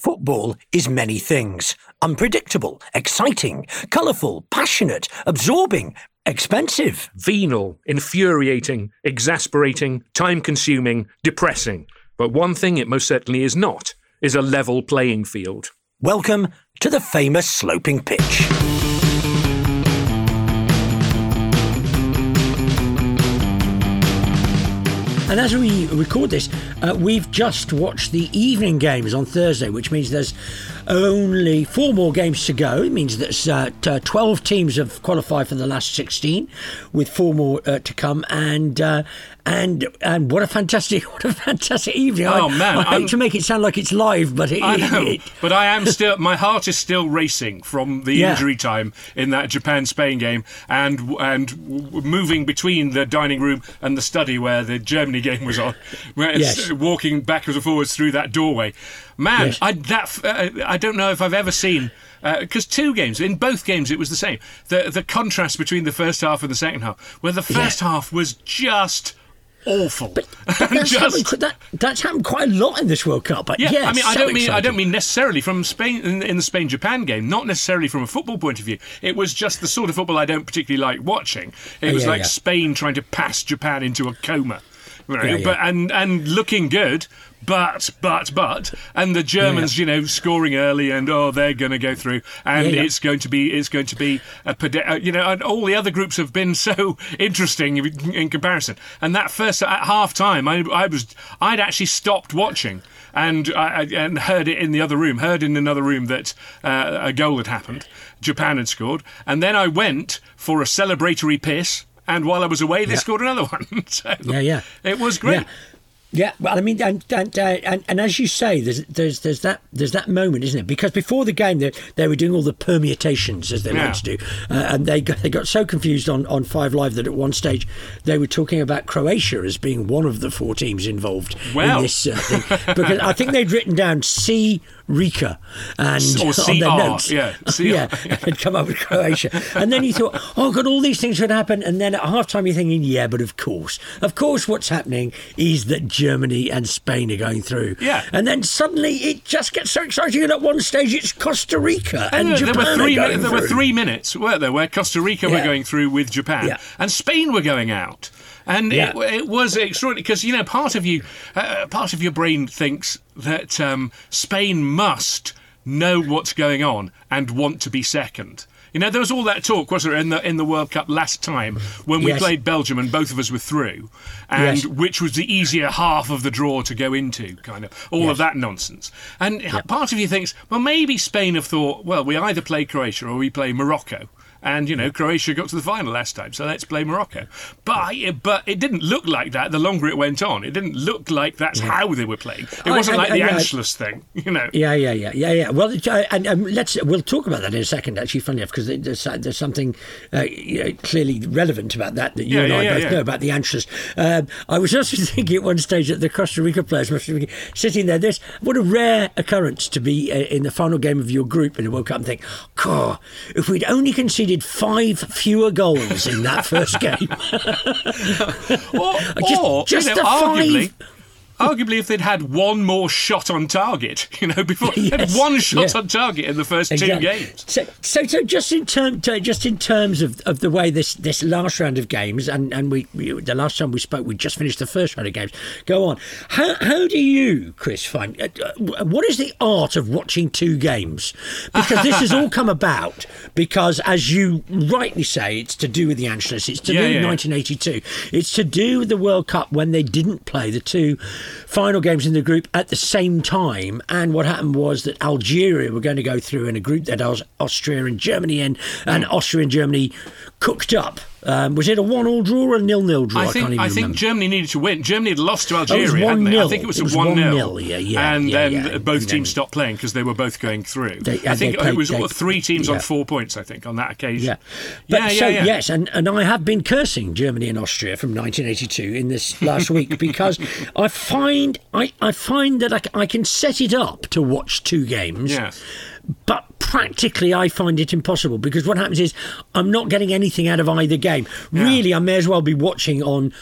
Football is many things unpredictable, exciting, colourful, passionate, absorbing, expensive. venal, infuriating, exasperating, time consuming, depressing. But one thing it most certainly is not is a level playing field. Welcome to the famous sloping pitch. And as we record this, uh, we've just watched the evening games on Thursday, which means there's only four more games to go. It means that uh, uh, 12 teams have qualified for the last 16, with four more uh, to come. And uh, and and what a fantastic, what a fantastic evening! Oh, I, man, I hate I'm- to make it sound like it's live, but it, I know, it- but I am still. My heart is still racing from the Yeah. injury time in that Japan-Spain game, and and moving between the dining room and the study where the Germany game was on, where it's Yes. walking backwards and forwards through that doorway. Man, Yes. I that uh, I don't know if I've ever seen. Because two games, in both games, it was the same. The the contrast between the first half and the second half, where the first half was just awful. And that's, just- happened, that, that's happened quite a lot in this World Cup. But yeah, I mean, I so don't mean I don't mean necessarily from Spain in, in the Spain Japan game, not necessarily from a football point of view. It was just the sort of football I don't particularly like watching. It Oh, was yeah, like yeah. Spain trying to pass Japan into a coma. Right, Yeah, yeah. but and and looking good, but but but and the Germans, you know, scoring early and oh they're going to go through and Yeah, yeah. it's going to be it's going to be a uh, you know and all the other groups have been so interesting in comparison. And that first at half time, I, I was I'd actually stopped watching and I, I- and heard it in the other room, heard in another room that uh, a goal had happened, Japan had scored, and then I went for a celebratory piss. And while I was away, they Yeah. scored another one. so Yeah, yeah. it was great. Yeah. Yeah, well, I mean, and and, uh, and and as you say, there's there's there's that there's that moment, isn't it? Because before the game, they, they were doing all the permutations as they Yeah. like to do, uh, and they got, they got so confused on, on Five Live that at one stage they were talking about Croatia as being one of the four teams involved Wow. in this uh, thing, because I think they'd written down C Rika and Or on their notes, yeah, CR, yeah, and had come up with Croatia, and then you thought, oh god, all these things would happen, and then at half time you're thinking, yeah, but of course, of course, what's happening is that Germany and Spain are going through, Yeah. and then suddenly it just gets so exciting, and at one stage it's Costa Rica and Yeah, Japan there were three. going There were three minutes, weren't there, where Costa Rica were going through with Japan, Yeah. and Spain were going out, and Yeah. it, it was extraordinary because you know part of you, uh, part of your brain thinks that um, Spain must know what's going on and want to be second. You know, there was all that talk, wasn't there, in the in the World Cup last time when we Yes. played Belgium and both of us were through, and Yes. which was the easier half of the draw to go into, kind of all Yes. of that nonsense. And part of you thinks, well, maybe Spain have thought, well, we either play Croatia or we play Morocco. And you know, Croatia got to the final last time, so let's play Morocco. But but it didn't look like that. The longer it went on, it didn't look like that's how they were playing. It I- wasn't I- like the I- I- Anschluss thing, you know. Yeah, yeah, yeah, yeah, yeah. Well, uh, and um, let's we'll talk about that in a second. Actually, funny enough, because there's there's something uh, you know, clearly relevant about that that you Yeah, and I yeah, both yeah, know about the Anschluss. Um, I was also thinking at one stage that the Costa Rica players must be sitting there. This what a rare occurrence to be uh, in the final game of your group in the World Cup and think, "God, if we'd only conceded five fewer goals in that first game." Or, Just- or just you know, the arguably. five- Arguably, if they'd had one more shot on target, you know, before they had Yes, one shot yeah. on target in the first Exactly. two games. So, so, so just in term, just in terms of, of the way this, this last round of games, and, and we, we the last time we spoke, we just finished the first round of games. Go on. How how do you, Chris, find uh, uh, what is the art of watching two games? Because this has all come about because, as you rightly say, it's to do with the Anschluss. It's to Yeah, do with yeah. 1982. It's to do with the World Cup when they didn't play the two final games in the group at the same time. And what happened was that Algeria were going to go through in a group that Austria and Germany in, and. Austria and Germany cooked up. Um, was it a one-all draw or a nil-nil draw? I can't think even I think remember. Germany needed to win. Germany had lost to Oh, Algeria. they? I think it was It a was one 0 1-0, yeah, yeah, And yeah, then yeah. both And teams then- stopped playing because they were both going through. They- I think played- it was they- three teams yeah. on four points. I think on that occasion. Yeah, but yeah, so yes, and, and I have been cursing Germany and Austria from 1982 in this last week because I find I, I find that I, I can set it up to watch two games, Yes. But practically I find it impossible because what happens is I'm not getting anything out of either game. Really, I may as well be watching on.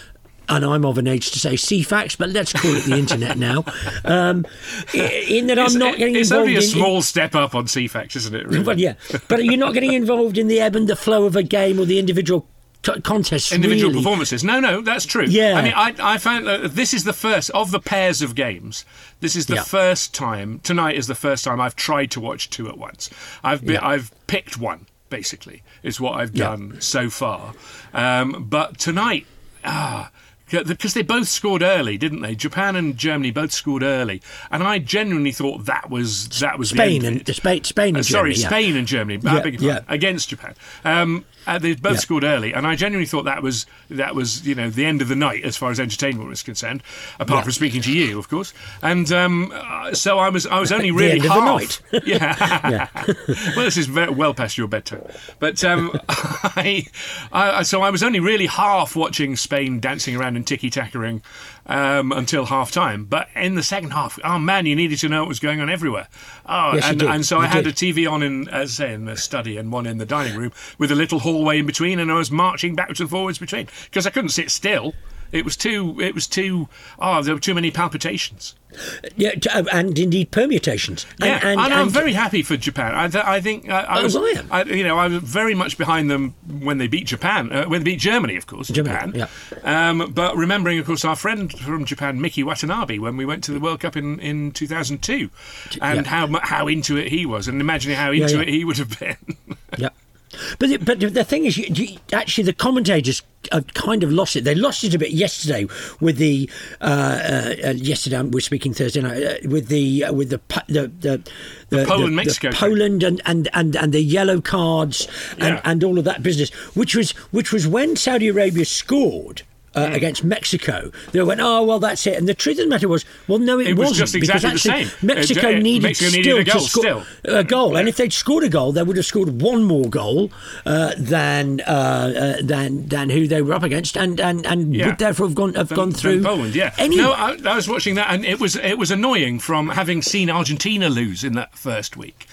And I'm of an age to say Ceefax, but let's call it the internet now. Um, in that I'm It's, not getting it's involved only a in- small step up on Ceefax, isn't it? Really? well, yeah, but you're not getting involved in the ebb and the flow of a game or the individual co- contests. individual really. performances. No, no, that's true. Yeah. I mean, I, I found uh, this is the first of the pairs of games. This is the Yeah. first time. Tonight is the first time I've tried to watch two at once. I've been, Yeah. I've picked one. Basically, is what I've Yeah. done so far. Um, but tonight, ah. Because they both scored early, didn't they? Japan and Germany both scored early, and I genuinely thought that was that was Spain and. Spain, Spain and Uh, sorry, Germany, yeah. Spain and Germany. Yeah, your pardon, yeah. against Japan. Um, uh, they both Yeah. scored early, and I genuinely thought that was that was you know the end of the night as far as entertainment was concerned. Apart Yeah. from speaking to you, of course. And um, uh, so I was I was only The really end of the half. night. yeah. well, this is very well past your bedtime, but um, I, I so I was only really half watching Spain dancing around and tiki tacking um, until half time. But in the second half, oh man, you needed to know what was going on everywhere. Oh, Yes, and, and so You I had did. a TV on in, as I say, in the study and one in the dining room with a little hallway in between, and I was marching backwards and forwards between because I couldn't sit still. It was too. It was too. Oh, there were too many palpitations. Yeah, uh, and indeed permutations. And, Yeah, and, and, I'm and- very happy for Japan. I, th- I think uh, I Oh, was, I am. I, you know, I was very much behind them when they beat Japan, uh, when they beat Germany, of course. Germany, Japan. Um, but remembering, of course, our friend from Japan, Miki Watanabe, when we went to the World Cup in, in 2002, and Yeah. how how into it he was, and imagining how into yeah. it he would have been. Yeah. But the, but the thing is, you, you, actually, the commentators have kind of lost it. They lost it a bit yesterday with the uh, uh, uh, yesterday. We're speaking Thursday night uh, with the uh, with the the the, the, Poland-Mexico game. Poland and, and, and, and the yellow cards and, Yeah. and all of that business, which was which was when Saudi Arabia scored. Uh, Against Mexico, they went, oh well, that's it. And the truth of the matter was, well, no, it, It was wasn't just exactly the because actually same. Mexico Uh, uh, needed Mexico needed still a goal to score still. a goal, and if they'd scored a goal, they would have scored one more goal uh, than uh, uh, than than who they were up against, and and, and Yeah. would therefore have gone have than- gone through Poland. Yeah. Anyway, No, I, I was watching that, and it was it was annoying from having seen Argentina lose in that first week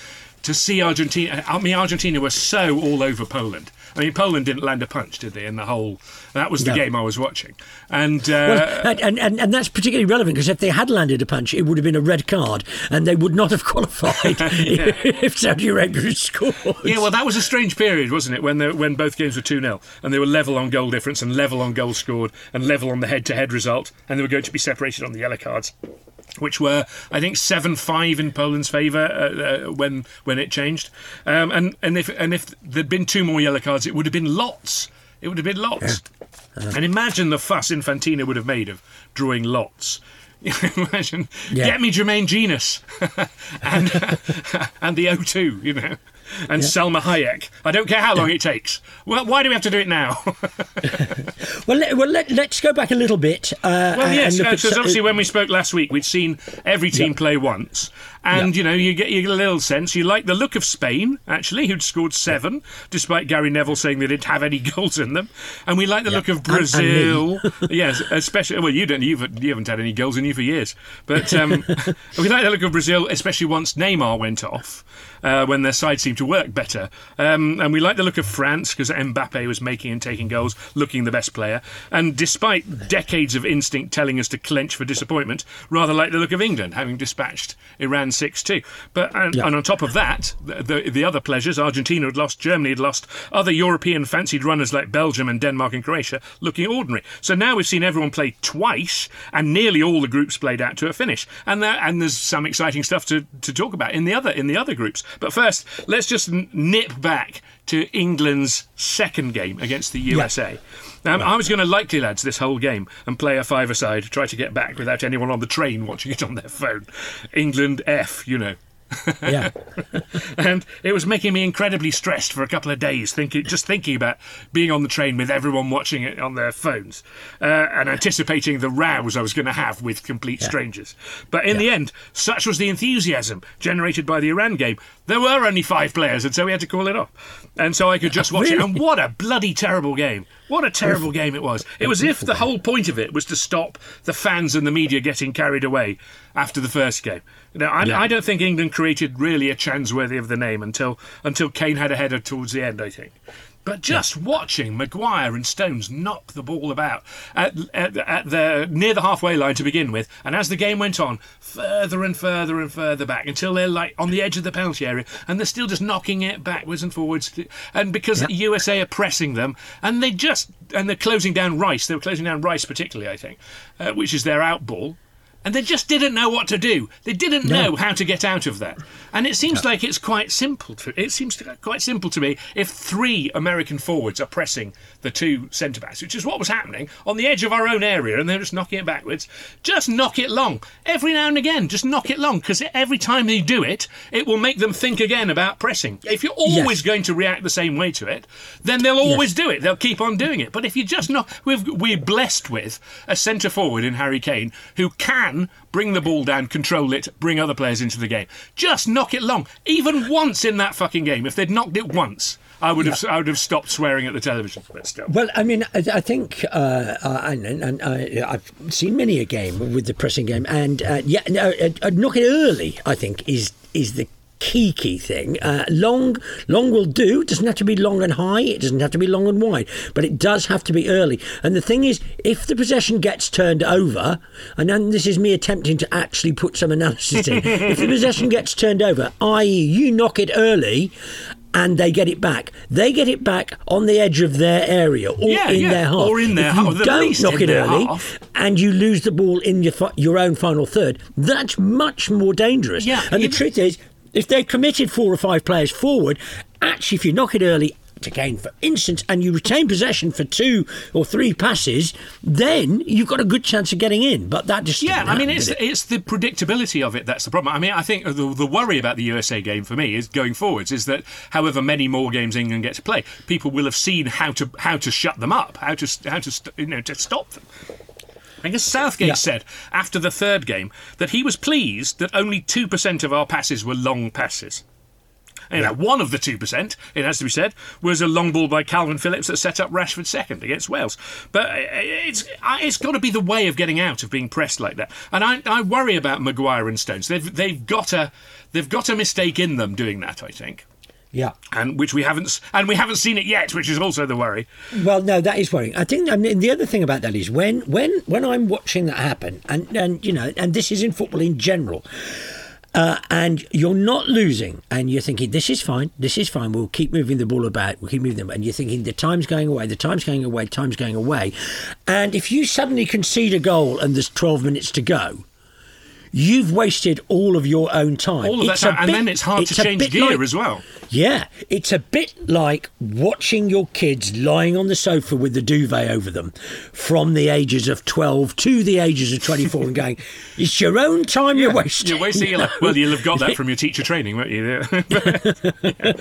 to see Argentina. I mean, Argentina were so all over Poland. I mean, Poland didn't land a punch, did they? In the whole, that was the No. game I was watching, and. Uh, well, and, and, and, that's particularly relevant because if they had landed a punch, it would have been a red card, and they would not have qualified if Saudi Arabia had scored. Yeah, well, that was a strange period, wasn't it? When the, when both games were two 0 and they were level on goal difference and level on goals scored and level on the head-to-head result, and they were going to be separated on the yellow cards, which were I think seven five in Poland's favour uh, uh, when when it changed. Um, and and if and if there'd been two more yellow cards, it would have been lots. It would have been lots. And imagine the fuss Infantino would have made of drawing lots. Imagine, Yeah. get me Jermaine Jenas and and the O2, you know. And Salma Hayek. I don't care how long it takes. Well, why do we have to do it now? Well, let, well let, us go back a little bit. Uh, well, yes, and because so- obviously when we spoke last week, we'd seen every team play once, and you know you get you get a little sense. You like the look of Spain, actually, who'd scored seven, despite Gary Neville saying they didn't have any goals in them, and we like the look of And- and. Brazil. yes, especially well, you don't, you've you haven't had any goals in you for years, but um, we like the look of Brazil, especially once Neymar went off. Uh, when their side seemed to work better. Um, and we like the look of France because Mbappe was making and taking goals, looking the best player. And despite decades of instinct telling us to clench for disappointment, rather like the look of England, having dispatched Iran 6 2. But and, and on top of that, the, the, the other pleasures Argentina had lost, Germany had lost, other European fancied runners like Belgium and Denmark and Croatia looking ordinary. So now we've seen everyone play twice, and nearly all the groups played out to a finish. And there, and there's some exciting stuff to, to talk about in the other in the other groups. But first, let's just nip back to England's second game against the USA. Um, I was going to likely lads this whole game and play a five-a-side, try to get back without anyone on the train watching it on their phone. England F, you know. Yeah. and it was making me incredibly stressed for a couple of days, thinking just thinking about being on the train with everyone watching it on their phones uh, and anticipating the rows I was going to have with complete strangers. But in the end, such was the enthusiasm generated by the Iran game. There were only five players, and so we had to call it off. And so I could just watch it. And what a bloody terrible game! What a terrible game it was. It was if the whole point of it was to stop the fans and the media getting carried away after the first game. Now, I, I don't think England created really a chance worthy of the name until until Kane had a header towards the end. I think. But just watching Maguire and Stones knock the ball about at, at, at the near the halfway line to begin with, and as the game went on, further and further and further back until they're like on the edge of the penalty area, and they're still just knocking it backwards and forwards. And because the USA are pressing them, and they just and they're closing down Rice. They were closing down Rice particularly, I think, uh, which is their out ball and they just didn't know what to do. They didn't know how to get out of that. And it seems like it's quite simple. To, it seems to, quite simple to me if three American forwards are pressing the two centre backs, which is what was happening on the edge of our own area, and they're just knocking it backwards. Just knock it long every now and again. Just knock it long because every time they do it, it will make them think again about pressing. If you're always going to react the same way to it, then they'll always do it. They'll keep on doing it. But if you just knock, we've, we're blessed with a centre forward in Harry Kane who can bring the ball down, control it, bring other players into the game. Just knock it long. Even once in that fucking game, if they'd knocked it once, I would have I would have stopped swearing at the television. But still. Well, I mean, I, I think, uh, uh, and, and, and I, I've seen many a game with the pressing game, and uh, yeah, no, uh, uh, knock it early. I think is is the key key thing. Uh, long, long will do. It doesn't have to be long and high. It doesn't have to be long and wide, but it does have to be early. And the thing is, if the possession gets turned over, and then this is me attempting to actually put some analysis in, if the possession gets turned over, i.e., you knock it early. And they get it back. They get it back on the edge of their area, or Yeah, in yeah, their half. or in their if you half, don't knock it early, half. and you lose the ball in your your own final third, that's much more dangerous. Yeah, and the truth is, if they've committed four or five players forward, actually, if you knock it early, to again, for instance, and you retain possession for two or three passes, then you've got a good chance of getting in. But that just Yeah, didn't I mean, it's it? it's the predictability of it that's the problem. I mean, I think the, the worry about the USA game for me is going forwards is that however many more games England get to play, people will have seen how to how to shut them up, how to how to you know to stop them. I guess Southgate Yeah. said after the third game that he was pleased that only two percent of our passes were long passes. You know, one of the two percent, it has to be said, was a long ball by Kalvin Phillips that set up Rashford second against Wales. But uh, it's uh, it's got to be the way of getting out of being pressed like that. And I, I worry about Maguire and Stones. They've they've got a they've got a mistake in them doing that. I think. Yeah. And which we haven't, and we haven't seen it yet, which is also the worry. Well, no, that is worrying. I think I mean, the other thing about that is when when when I'm watching that happen, and and you know, and this is in football in general. Uh, and you're not losing, and you're thinking this is fine, this is fine. We'll keep moving the ball about, we'll keep moving them, and you're thinking the time's going away, the time's going away, time's going away, and if you suddenly concede a goal and there's 12 minutes to go, you've wasted all of your own time. All of that It's a time, and then it's hard it's to change bit gear like- as well. Yeah, it's a bit like watching your kids lying on the sofa with the duvet over them from the ages of 12 to the ages of 24 and going, it's your own time you're wasting. You're wasting your life. Well, you'll have got that from your teacher training, won't you?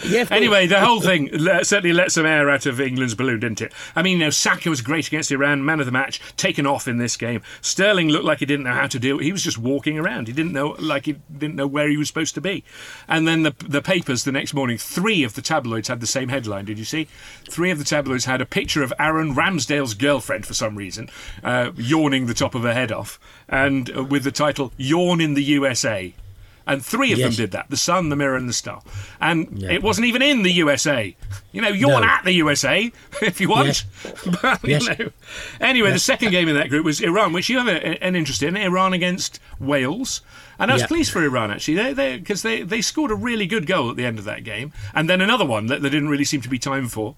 Yeah, anyway, the whole thing certainly let some air out of England's balloon, didn't it? I mean, you know, Saka was great against Iran, man of the match, taken off in this game. Sterling looked like he didn't know how to deal. He was just walking around. He didn't know, like he didn't know where he was supposed to be. And then the the papers the next morning, three of the tabloids had the same headline. Did you see? Three of the tabloids had a picture of Aaron Ramsdale's girlfriend for some reason, uh, yawning the top of her head off, and uh, with the title "Yawn in the USA." And three of Yes. them did that the Sun, the Mirror, and the Star. And Yeah. it wasn't even in the USA. You know, yawn No. at the USA if you want. Yes. But, you know. Anyway, the second game in that group was Iran, which you have a, an interest in. Iran against Wales. And I was Yeah. pleased for Iran, actually, because they, because they, they scored a really good goal at the end of that game. And then another one that there didn't really seem to be time for.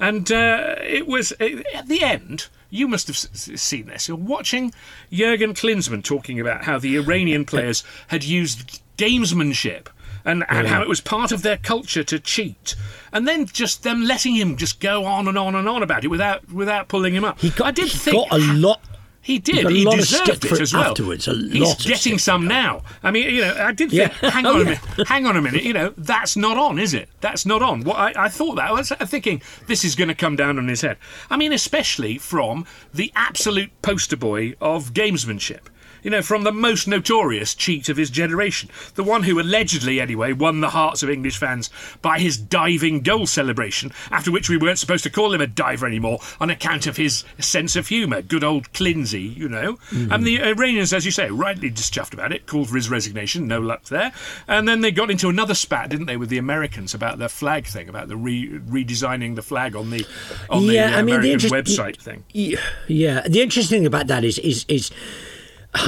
And uh, it was uh, at the end. You must have seen this. You're watching Jurgen Klinsmann talking about how the Iranian players had used gamesmanship and, and how it was part of their culture to cheat, and then just them letting him just go on and on and on about it without without pulling him up. He got, I did he think got a lot. He did. a He deserved it as well. afterwards, a He's lot of getting some now. I mean, you know, I did think. Yeah. Hang Oh, on a minute. Hang on a minute. You know, that's not on, is it? That's not on. What I, I thought that I was thinking this is going to come down on his head. I mean, especially from the absolute poster boy of gamesmanship. You know, from the most notorious cheat of his generation. The one who allegedly, anyway, won the hearts of English fans by his diving goal celebration, after which we weren't supposed to call him a diver anymore on account of his sense of humour. Good old Clinsey, you know. And the Iranians, as you say, rightly dischuffed about it, called for his resignation, no luck there. And then they got into another spat, didn't they, with the Americans about the flag thing, about the re- redesigning the flag on the on Yeah, the uh, I mean, the American interest- website thing. Yeah, yeah. The interesting thing about that is is is.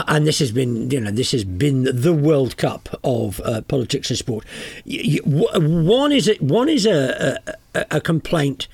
And this has been, you know, this has been the World Cup of uh, politics and sport. One is a, one is a, a, a complaint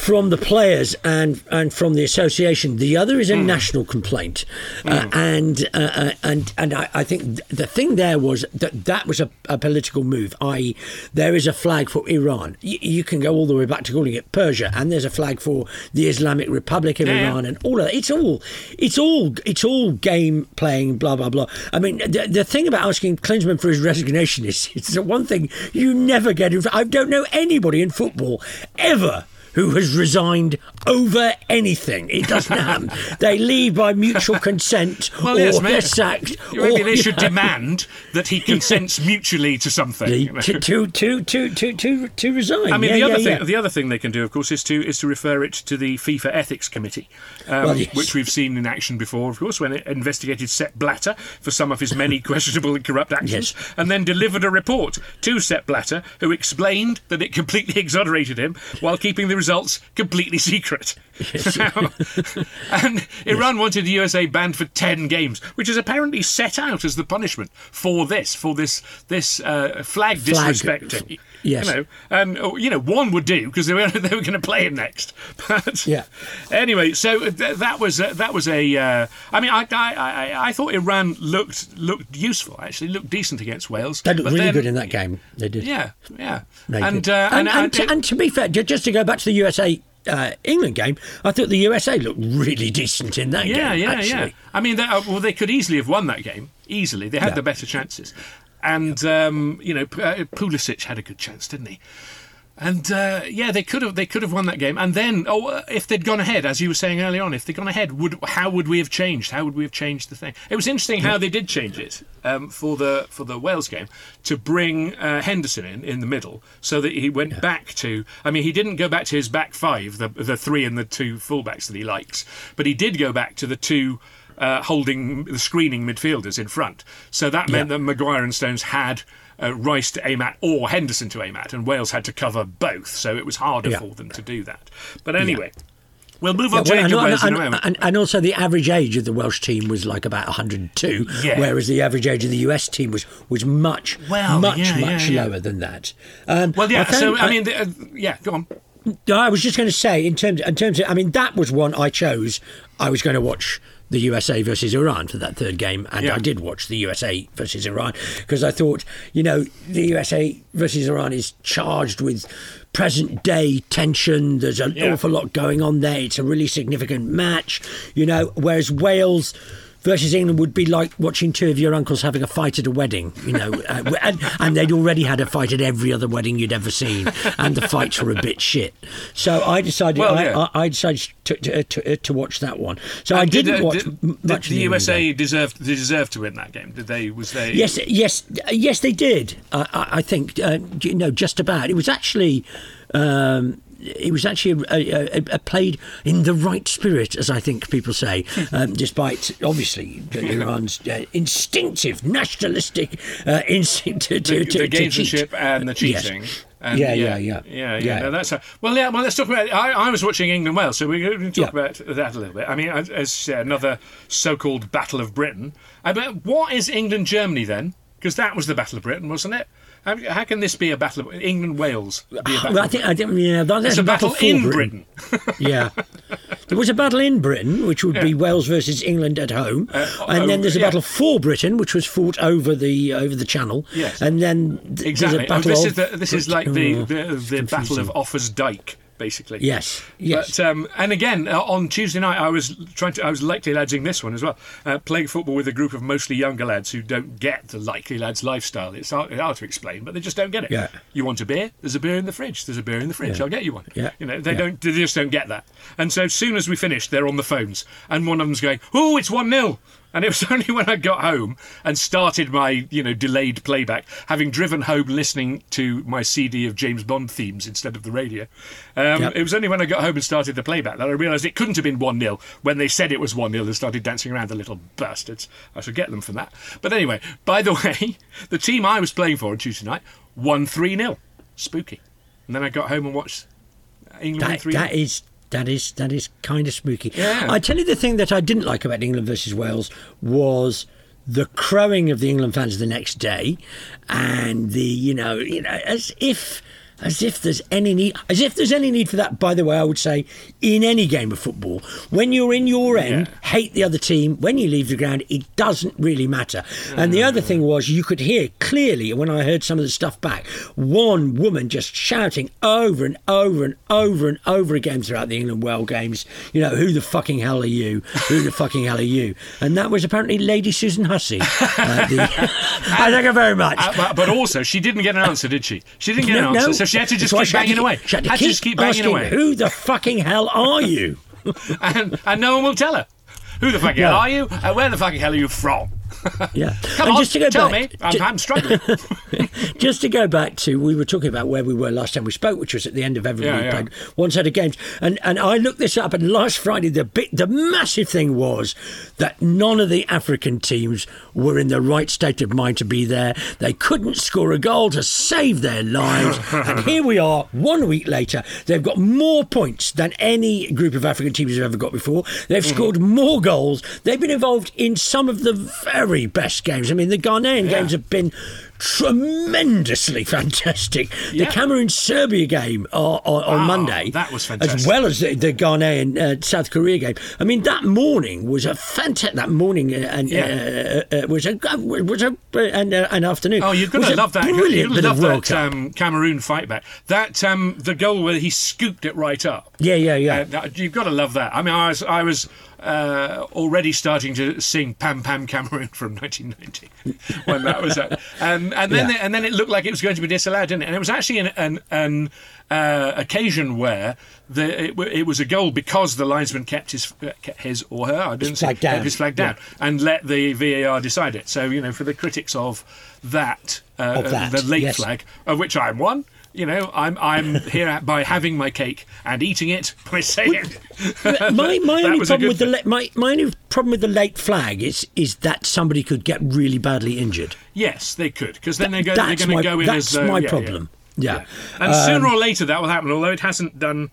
from the players and and from the association. The other is a national complaint, uh, and uh, uh, and and I, I think th- the thing there was that that was a, a political move. I.e., there is a flag for Iran. Y- you can go all the way back to calling it Persia, and there's a flag for the Islamic Republic of Yeah, yeah. Iran, and all of that. It's all it's all it's all game playing. Blah blah blah. I mean, the, the thing about asking Klinsmann for his resignation is it's the one thing you never get. In, I don't know anybody in football ever who has resigned over anything. It doesn't happen. they leave by mutual consent, Well, or yes, they're sacked. Maybe or, they should know, demand that he consents mutually to something. to, to, to, to, to, to, resign. I mean, Yeah, the yeah, other thing, yeah. the other thing they can do, of course, is to is to refer it to the FIFA Ethics Committee, um, Well, yes. which we've seen in action before, of course, when it investigated Sepp Blatter for some of his many questionable and corrupt actions, Yes. and then delivered a report to Sepp Blatter, who explained that it completely exonerated him while keeping the results completely secret. and Iran wanted the USA banned for ten games, which is apparently set out as the punishment for this, for this this uh, flag, disrespecting. Yes. You know, and oh, you know, one would do because they were they were going to play him next. But Yeah. Anyway, so th- that was uh, that was a. Uh, I mean, I, I I I thought Iran looked looked useful. Actually, looked decent against Wales. They looked but really then- good in that game. They did. Yeah, yeah. And, uh, and, and, and, to, and to be fair, just to go back to the USA uh, England game, I thought the USA looked really decent in that yeah, game. yeah, actually. yeah. I mean, they, uh, well, they could easily have won that game. Easily, they had Yeah. the better chances. And um, you know, P- uh, Pulisic had a good chance, didn't he? And uh, yeah, they could have they could have won that game. And then, oh, uh, if they'd gone ahead, as you were saying earlier on, if they'd gone ahead, would how would we have changed? How would we have changed the thing? It was interesting how they did change it um, for the for the Wales game to bring uh, Henderson in in the middle, so that he went back to. I mean, he didn't go back to his back five, the the three and the two fullbacks that he likes, but he did go back to the two. Uh, holding the screening midfielders in front, so that meant that Maguire and Stones had uh, Rice to aim at or Henderson to aim at, and Wales had to cover both, so it was harder Yeah. for them to do that. But anyway, we'll move on Yeah, to well, England and, in a moment. and, and also the average age of the Welsh team was like about 102, Yeah. whereas the average age of the US team was was much Well, much yeah, yeah, much yeah. lower than that. Um, well, yeah. I so found- I mean, the, uh, yeah. Go on. I was just going to say in terms in terms of I mean that was one I chose. I was going to watch the USA versus Iran for that third game, and Yeah. I did watch the USA versus Iran because I thought, you know, the USA versus Iran is charged with present day tension. There's an Yeah. awful lot going on there. It's a really significant match, you know. Whereas Wales. Versus England would be like watching two of your uncles having a fight at a wedding, you know, uh, and, and they'd already had a fight at every other wedding you'd ever seen, and the fights were a bit shit. So I decided, Well, I, yeah. I, I decided to, to, to, to watch that one. So I And did, didn't uh, watch did- m- did much. the USA deserved they deserved to win that game. Did they? Was they? Yes, yes, yes, they did. I, I, I think uh, you know just about. It was actually. Um, it was actually a, a, a played in the right spirit, as I think people say, um, despite obviously Iran's uh, instinctive nationalistic uh, instinct to, to, the, to, the gamesmanship and the Yes. cheating. And Yeah, yeah, yeah. yeah, yeah. Yeah. No, that's a, well, yeah. Well, let's talk about. I, I was watching England Wales, so we're going to talk Yeah. about that a little bit. I mean, as, as uh, another so-called Battle of Britain. I mean, what is England Germany then? Because that was the Battle of Britain, wasn't it? How, how can this be a battle of England Wales? Be a ah, battle I think I think yeah, that- that's a battle for in Britain. yeah. There was a battle in Britain, which would be Wales versus England at home, uh, and then oh, there's a yeah. battle for Britain, which was fought over the over the Channel. Yes. And then th- Exactly. there's a Oh, this of is the, this is like the Oh, the, the oh, Battle of Offa's Dyke, basically. Yes, yes. But um, and again uh, on Tuesday night, I was trying to I was likely ladsing this one as well, uh, playing football with a group of mostly younger lads who don't get the likely lads lifestyle. It's hard, hard to explain, but they just don't get it. Yeah. You want a beer? There's a beer in the fridge. There's a beer in the fridge. Yeah. I'll get you one. Yeah. You know they Yeah. don't. They just don't get that. And so as soon as we finished, they're on the phones, and one of them's going, "Oh, it's one 0 and it was only when I got home and started my, you know, delayed playback, having driven home listening to my CD of James Bond themes instead of the radio. Um, Yep. It was only when I got home and started the playback that I realised it couldn't have been 1 0 when they said it was 1 0 and started dancing around the little bastards. I should get them for that. But anyway, by the way, the team I was playing for on Tuesday night won 3 0. Spooky. And then I got home and watched England win That, 3 that is that is that is kind of spooky. Yeah. I tell you the thing that I didn't like about England versus Wales was the crowing of the England fans the next day, and the you know you know as if. As if there's any need, as if there's any need for that. By the way, I would say in any game of football, when you're in your end, Yeah. hate the other team. When you leave the ground, it doesn't really matter. And the other thing was, you could hear clearly when I heard some of the stuff back, one woman just shouting over and over and over and over again throughout the England Wales games, you know, who the fucking hell are you? Who the fucking hell are you? And that was apparently Lady Susan Hussey. Uh, the, I thank her very much. Uh, but, but also, she didn't get an answer, did she? She didn't get an answer, so she had to just keep banging away. She had to Had to just keep banging away. Who the fucking hell are you? and, and no one will tell her. Who the fucking hell are you? And where the fucking hell are you from? Yeah. Come and on, just to go tell back, me. I'm, I'm struggling. just to go back to we were talking about where we were last time we spoke, which was at the end of every Yeah, week yeah. one set of games, and and I looked this up, and last Friday the big, the massive thing was that none of the African teams were in the right state of mind to be there. They couldn't score a goal to save their lives, and here we are, one week later. They've got more points than any group of African teams have ever got before. They've Mm-hmm. scored more goals. They've been involved in some of the very best games. I mean, the Ghanaian games have been tremendously fantastic. Yeah. The Cameroon Serbia game on, on, on Wow, Monday, that was fantastic, as well as the, the Ghanaian uh, South Korea game. I mean, that morning was a fantastic. That morning uh, and Yeah. uh, uh, was a was a uh, an, uh, an afternoon. Oh, you're was gonna love that. Brilliant You're bit gonna of love that um, Cameroon fight back. That um, the goal where he scooped it right up. yeah, yeah, yeah. Uh, you've got to love that. I mean, I was I was uh, already starting to sing "Pam Pam Cameroon" from 1990 when that was out, um, and then Yeah. and then it looked like it was going to be disallowed, didn't it? And it was actually an an, an uh, occasion where the it, it was a goal because the linesman kept his uh, kept his or her I didn't say flag down. kept his flag down and let the VAR decide it. So you know, for the critics of that, uh, Of that, the late yes. flag, of which I'm one. You know, I'm I'm here by having my cake and eating it by saying. my my only problem with the thing. la- my my only problem with the late flag is is that somebody could get really badly injured. Yes, they could, because then they go, they're going to go in that's as. uh, my yeah, yeah. problem. Yeah. And Um, sooner or later that will happen, although it hasn't done.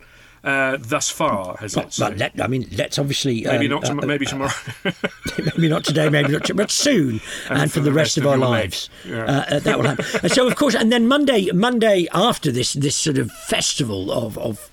Uh, thus far, has it? But let, I mean, let's obviously maybe um, not. tom- uh, maybe tomorrow. maybe not today, maybe not, tomorrow, but soon, and, for, the rest, of, our lives. Yeah. uh, uh, that will happen. and so, of course, and then Monday, Monday after this, this sort of festival of, of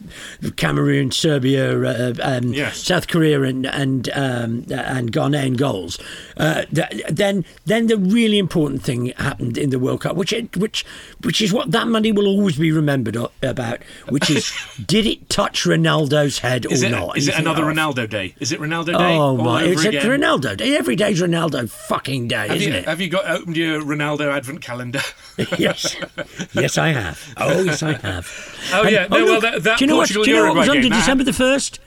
Cameroon, Serbia, uh, um, Yes. South Korea, and and um, and Ghanaian goals. Uh, th- then, then the really important thing happened in the World Cup, which it, which which is what that Monday will always be remembered about, which is did it touch Ronaldo's head Is or it, not? is it another oh, Ronaldo day? Is it Ronaldo oh, day? Oh my! It's again? Ronaldo Day. Every day's Ronaldo fucking day, Have isn't you, it? have you got opened your Ronaldo advent calendar? yes, yes, I have. Oh, yes, I have. Oh, And- yeah. Oh, no, well, look, that- that do you know what? Portugal Do you know what was under December the first?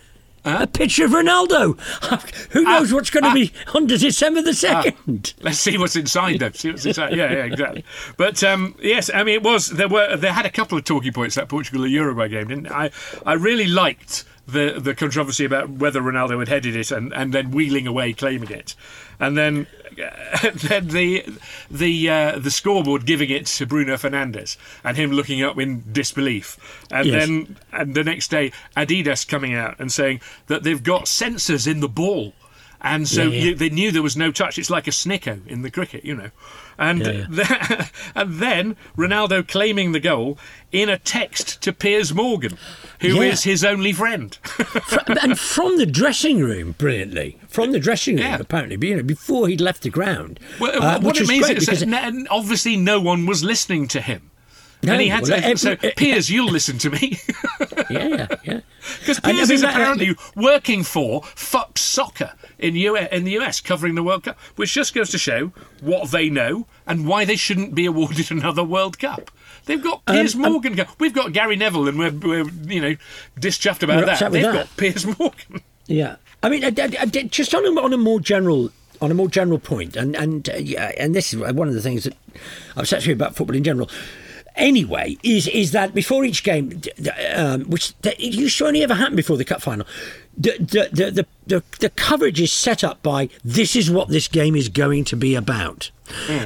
A picture of Ronaldo. Who knows what's going to ah. be under December the second? Let's see what's inside though. See what's inside. Yeah, yeah, exactly. But um, yes, I mean it was there were they had a couple of talking points that Portugal Uruguay game, didn't? I? I really liked the the controversy about whether Ronaldo had headed it and, and then wheeling away claiming it, and then then the the uh, the scoreboard giving it to Bruno Fernandes and him looking up in disbelief, and Yes. then and the next day Adidas coming out and saying that they've got sensors in the ball. And so Yeah, yeah. You, they knew there was no touch. It's like a snicko in the cricket, you know. And Yeah, the- and then Ronaldo claiming the goal in a text to Piers Morgan, who is his only friend. And from the dressing room, brilliantly. From the dressing room, apparently, you know, before he'd left the ground. well, uh, what which it means is that obviously no one was listening to him. No, and he had well, to every- so Piers, you'll listen to me yeah, yeah, yeah. because And I Piers mean, is that- apparently working for Fox Soccer in U- in the US, covering the World Cup, which just goes to show what they know and why they shouldn't be awarded another World Cup. They've got Piers Um, um, Morgan. go- We've got Gary Neville, and we're, we're you know dischuffed about that. They've that. got Piers Morgan. Yeah, I mean, I, I, I just on a, on a more general on a more general point, and and uh, yeah, and this is one of the things that upsets me about football in general. Anyway, is is that before each game, um, which that it used to only ever happen before the cup final, the the, the the the coverage is set up by this is what this game is going to be about.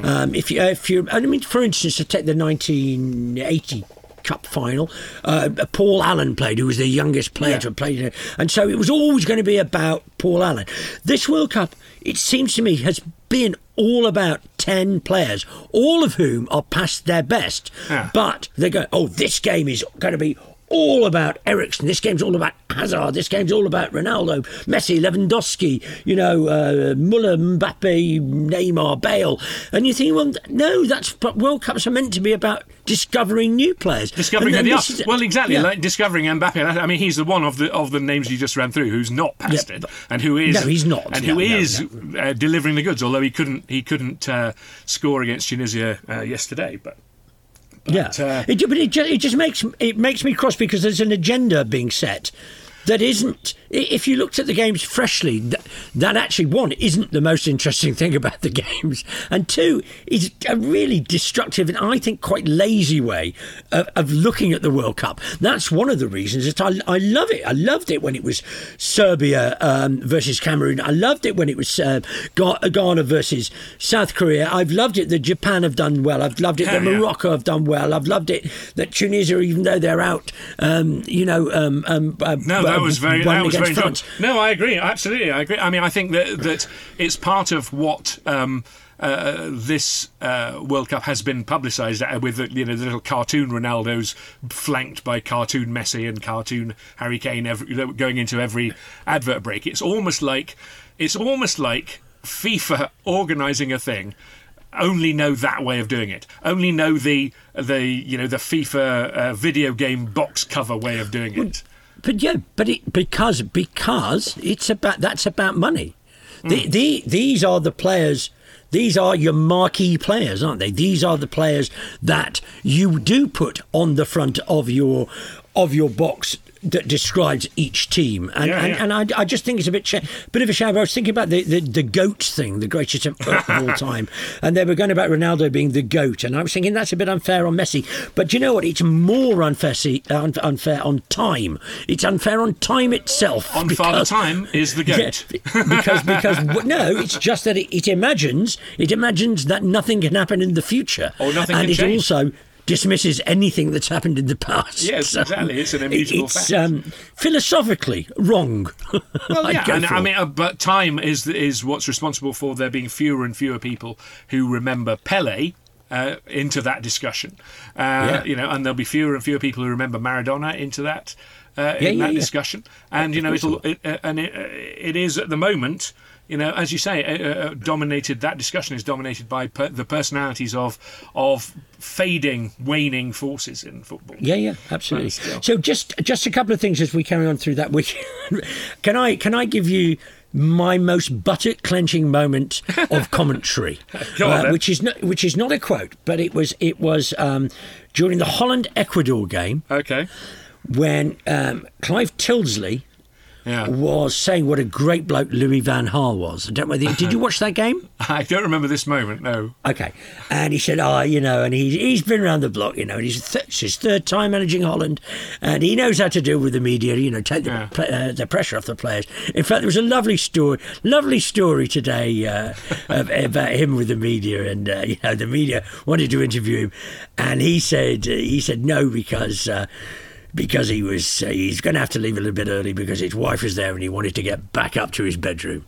Um, if you if you, I mean, for instance, to take the 1980 Cup final. Uh, Paul Allen played, who was the youngest player to have played it, and so it was always going to be about Paul Allen. This World Cup, it seems to me, has been all about ten players, all of whom are past their best. Yeah. But they go, oh, this game is going to be all about Eriksen. This game's all about Hazard. This game's all about Ronaldo, Messi, Lewandowski, you know, uh, Muller, Mbappe, Neymar, Bale. And you think, well, no, that's but World Cups are meant to be about discovering new players. Discovering who they are. Well, exactly. yeah. Like discovering Mbappe. I mean, he's the one of the of the names you just ran through who's not past Yeah, it, and who is No, he's not. and No, who no, is Uh, delivering the goods. Although he couldn't he couldn't uh, score against Tunisia uh, yesterday, but. Yeah, uh, it, but it, ju- it just makes it makes me cross because there's an agenda being set that isn't. If you looked at the games freshly, that, that actually one isn't the most interesting thing about the games, and two is a really destructive and I think quite lazy way of, of looking at the World Cup. That's one of the reasons that I, I love it. I loved it when it was Serbia um, versus Cameroon. I loved it when it was uh, Ghana versus South Korea. I've loved it that Japan have done well. I've loved it that yeah. Morocco have done well. I've loved it that Tunisia, even though they're out, um, you know, um, um, uh, No, that was very that was very France. good. No, I agree. Absolutely, I agree. I mean, I think that that it's part of what. Um, uh, this uh, World Cup has been publicised uh, with you know the little cartoon Ronaldo's flanked by cartoon Messi and cartoon Harry Kane every, you know, going into every advert break. It's almost like it's almost like FIFA organising a thing only know that way of doing it. Only know the the you know the FIFA uh, video game box cover way of doing it. But yeah, but it because because it's about that's about money. The, hmm. the, these are the players. These are your marquee players, aren't they? These are the players that you do put on the front of your of your box that describes each team. And Yeah, and, yeah. and I, I just think it's a bit sh- bit of a shame. I was thinking about the, the, the goat thing, the greatest of, all time, and they were going about Ronaldo being the goat, and I was thinking that's a bit unfair on Messi. But do you know what? It's more unfair, unfair on time. It's unfair on time itself. On Father Time is the goat. Yeah, because because no, it's just that it, it imagines it imagines that nothing can happen in the future, Or nothing and can it change. also dismisses anything that's happened in the past. Yes, exactly. It's an immutable it's, fact. Um, philosophically wrong. Well, yeah, and, I mean, uh, but time is is what's responsible for there being fewer and fewer people who remember Pele. Uh, into that discussion, uh, Yeah. you know, and there'll be fewer and fewer people who remember Maradona into that uh, Yeah, in yeah, that yeah. discussion, and you know, it'll it, uh, and it, uh, it is at the moment, you know, as you say, uh, uh, dominated. That discussion is dominated by per- the personalities of of fading, waning forces in football. Yeah, yeah, absolutely. So just just a couple of things as we carry on through that week. can I can I give you my most buttock clenching moment of commentary, uh, which is not which is not a quote, but it was it was um, during the Holland Ecuador game Okay. when um, Clive Tildesley Yeah. was saying what a great bloke Louis Van Gaal was. I don't know did you watch that game? I don't remember this moment. No. Okay. And he said, oh, you know, and he's, he's been around the block, you know, and he's th- it's his third time managing Holland, and he knows how to deal with the media, you know, take the, Yeah. uh, the pressure off the players. In fact, there was a lovely story, lovely story today uh, of, about him with the media, and, uh, you know, the media wanted to interview him, and he said, he said no because. Because he was uh, he's going to have to leave a little bit early because his wife was there and he wanted to get back up to his bedroom.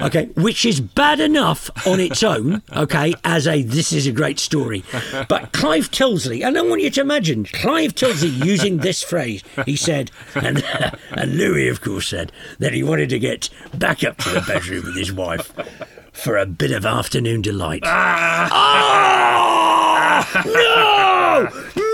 Okay, which is bad enough on its own, okay, as a this is a great story. But Clive Tildesley, and I want you to imagine Clive Tildesley using this phrase. He said, and, and Louis, of course, said that he wanted to get back up to the bedroom with his wife for a bit of afternoon delight. Ah! no! No!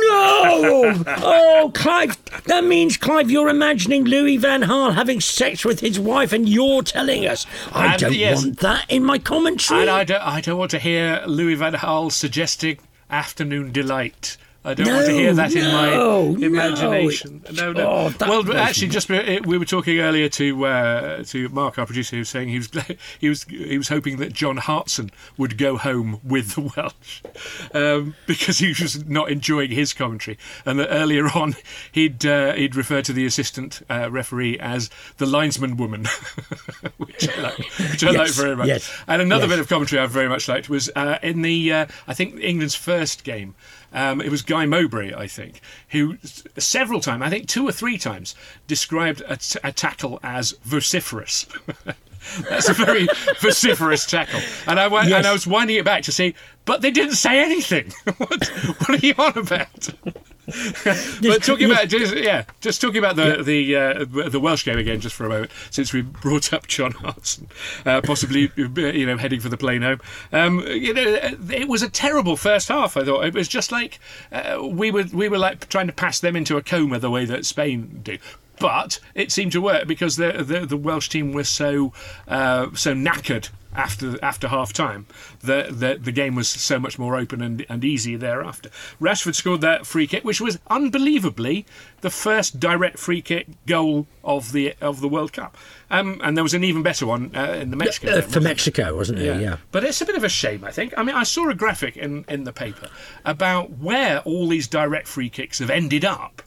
Oh, oh, Clive, that means, Clive, you're imagining Louis Van Gaal having sex with his wife and you're telling us. I don't yes. want that in my commentary. And I don't, I don't want to hear Louis Van Gaal suggesting afternoon delight. I don't want to hear that in my no, no. imagination. No, no. Oh, well, actually, just uh, we were talking earlier to uh, to Mark, our producer, who was saying he was he was he was hoping that John Hartson would go home with the Welsh um, because he was not enjoying his commentary, and that earlier on he'd uh, he'd referred to the assistant uh, referee as the linesman woman, which I like, which I Yes, like very much. yes, And another yes. bit of commentary I very much liked was uh, in the uh, I think England's first game. Um, it was Guy Mowbray, I think, who several times, I think two or three times, described a, t- a tackle as vociferous. That's a very vociferous tackle, and I went, and I was winding it back to see, but they didn't say anything. what, what are you on about? But talking about just, yeah, just talking about the the uh, the Welsh game again, just for a moment, since we brought up John Hartson, uh, possibly you know heading for the plane home. Um, you know, it was a terrible first half. I thought it was just like uh, we were we were like trying to pass them into a coma the way that Spain do. But it seemed to work because the the, the Welsh team were so uh, so knackered after after half time that the, the game was so much more open and, and easy thereafter. Rashford scored that free kick, which was unbelievably the first direct free kick goal of the of the World Cup. Um, and there was an even better one uh, in the Mexico Uh, game, for? Mexico, wasn't it? Yeah. But it's a bit of a shame, I think. I mean, I saw a graphic in, in the paper about where all these direct free kicks have ended up.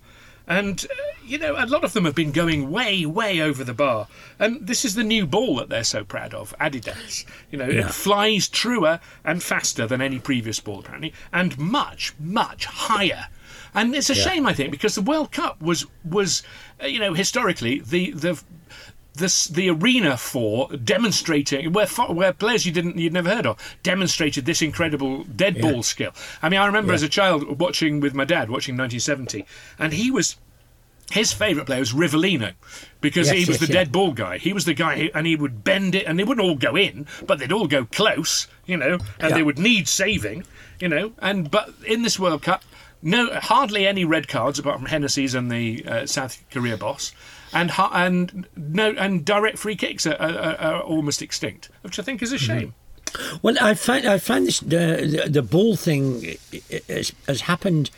And, uh, you know, a lot of them have been going way, way over the bar. And this is the new ball that they're so proud of, Adidas. You know, Yeah. it flies truer and faster than any previous ball, apparently, and much, much higher. And it's a shame, I think, because the World Cup was, was uh, you know, historically, the, the this, the arena for demonstrating where where players you didn't you'd never heard of demonstrated this incredible dead ball skill. I mean, I remember as a child watching with my dad watching 1970, and he was his favourite player was Rivellino because Yes, he was yes, the yeah. dead ball guy. He was the guy, who, and he would bend it, and they wouldn't all go in, but they'd all go close, you know, and Yeah. they would need saving, you know. And but in this World Cup, no, hardly any red cards apart from Hennessy's and the uh, South Korea boss, and and no, and direct free kicks are, are, are almost extinct, which I think is a mm-hmm. shame. Well, I find I find this the the, the ball thing has, has happened.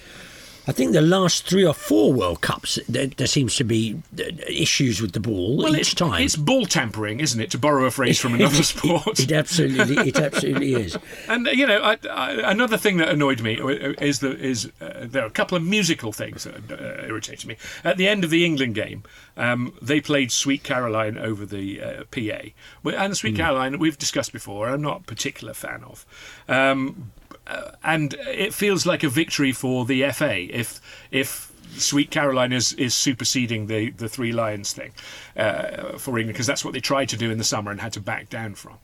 I think the last three or four World Cups, there, there seems to be uh, issues with the ball Well, each it's, time. it's ball tampering, isn't it? To borrow a phrase from another sport. It absolutely, it absolutely is. And you know, I, I, another thing that annoyed me is the is uh, there are a couple of musical things that uh, irritated me. At the end of the England game, um, they played "Sweet Caroline" over the uh, PA, and "Sweet Caroline" we've discussed before. I'm not a particular fan of. Um, and it feels like a victory for the FA if if Sweet Caroline is, is superseding the, the Three Lions thing uh, for England because that's what they tried to do in the summer and had to back down from.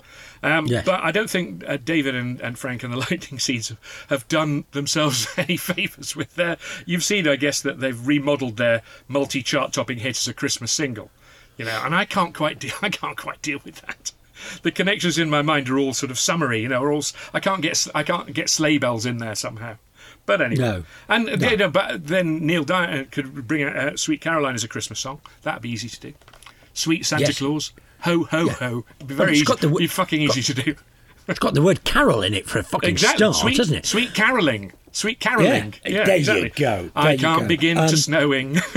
Um, Yes. But I don't think uh, David and, and Frank and the Lightning Seeds have, have done themselves any favours with their. You've seen, I guess, that they've remodeled their multi-chart topping hit as a Christmas single, you know, and I can't quite de- I can't quite deal with that. The connections in my mind are all sort of summary, you know. Are all I can't get I can't get sleigh bells in there somehow. But anyway, No. and uh, you know, but then Neil Diamond could bring out uh, "Sweet Caroline" as a Christmas song. That'd be easy to do. "Sweet Santa Yes. Claus," ho ho ho. It'd be very easy. got the be fucking easy to do. It's got the word carol in it for a fucking Exactly. start, sweet, doesn't it? Sweet caroling. Sweet caroling. Yeah, there you exactly. go, I there you can't go. begin Um, to snowing.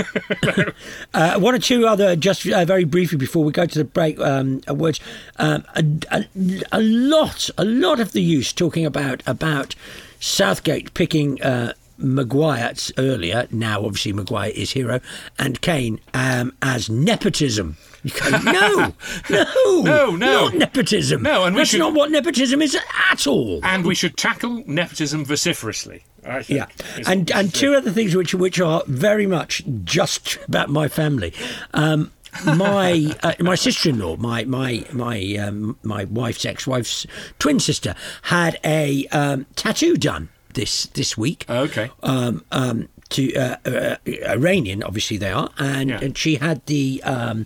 Uh, one or two other, just uh, very briefly before we go to the break, um, uh, words. Um, a, a, a lot, a lot of the use talking about about Southgate picking uh, Maguire earlier. Now, obviously, Maguire is hero, and Kane um, as nepotism. You go, no, no, No, no. not nepotism. No, and that's should- not what nepotism is at all. and we should tackle nepotism vociferously. I think. Yeah, and and two other things which which are very much just about my family. Um, my uh, my sister-in-law, my my my um, my wife's ex-wife's twin sister, had a um, tattoo done this this week. Okay. Um, um, to uh, uh, Iranian, obviously they are, and, Yeah. and she had the. Um,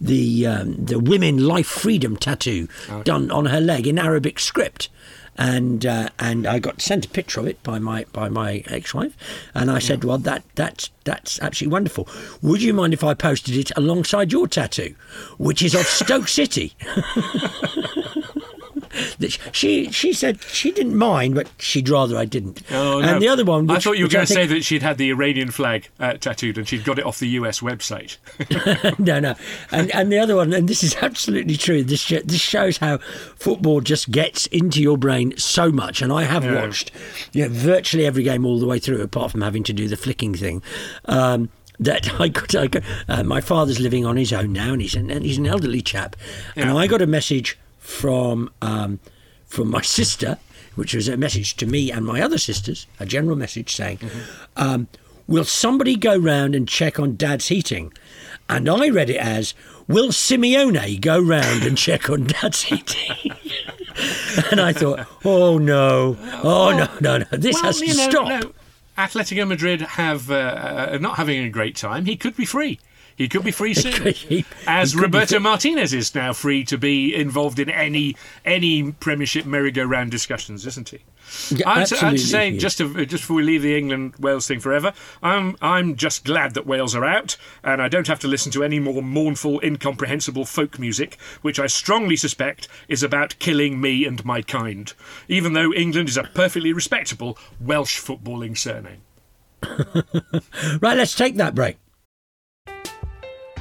the um, the women life freedom tattoo done on her leg in Arabic script, and uh, and I got sent a picture of it by my by my ex-wife, and I said, well, that that's that's absolutely wonderful. Would you mind if I posted it alongside your tattoo, which is of Stoke City? That she she said she didn't mind, but she'd rather I didn't. Oh, no. And the other one, I thought you were going to say that she'd had the Iranian flag uh, tattooed and she'd got it off the US website. no, no, and and the other one, and this is absolutely true. This sh- this shows how football just gets into your brain so much. And I have Yeah. watched, you know, virtually every game all the way through, apart from having to do the flicking thing. Um, that I got, I got uh, my father's living on his own now, and he's an and he's an elderly chap, and I got a message from um, from my sister, which was a message to me and my other sisters, a general message saying, um, "Will somebody go round and check on Dad's heating?" And I read it as, "Will Simeone go round and check on Dad's heating?" and I thought, "Oh no, oh no, no, no! This Well, has to know, stop." no, Atletico Madrid have uh, uh, not having a great time. He could be free. He could be free soon. he- As he Roberto. Martinez is now free to be involved in any any Premiership merry-go-round discussions, isn't he? Yeah, I'd, say- I'd absolutely say just to, just before we leave the England Wales thing forever, I'm I'm just glad that Wales are out, and I don't have to listen to any more mournful, incomprehensible folk music, which I strongly suspect is about killing me and my kind. Even though England is a perfectly respectable Welsh footballing surname. Right, let's take that break.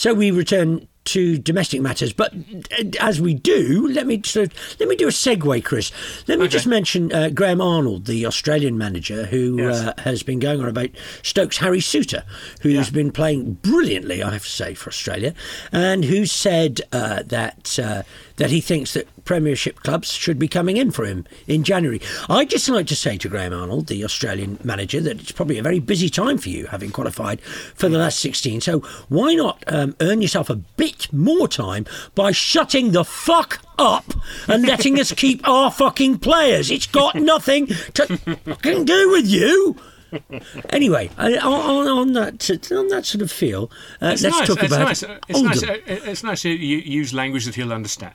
So we return to domestic matters, but uh, as we do, let me sort of, let me do a segue, Chris. Let me Okay. just mention uh, Graham Arnold, the Australian manager, who Yes. uh, has been going on about Stokes Harry Souttar, who's been playing brilliantly, I have to say, for Australia, and who said uh, that uh, that he thinks that Premiership clubs should be coming in for him in January. I'd just like to say to Graham Arnold, the Australian manager, that it's probably a very busy time for you, having qualified for the last 16. So why not um, earn yourself a bit more time by shutting the fuck up and letting us keep our fucking players? It's got nothing to fucking do with you. Anyway, on, on that on that sort of feel, uh, It's let's nice. talk it's about nice. It's nice. Oldham. uh, It's nice to use language that he'll understand.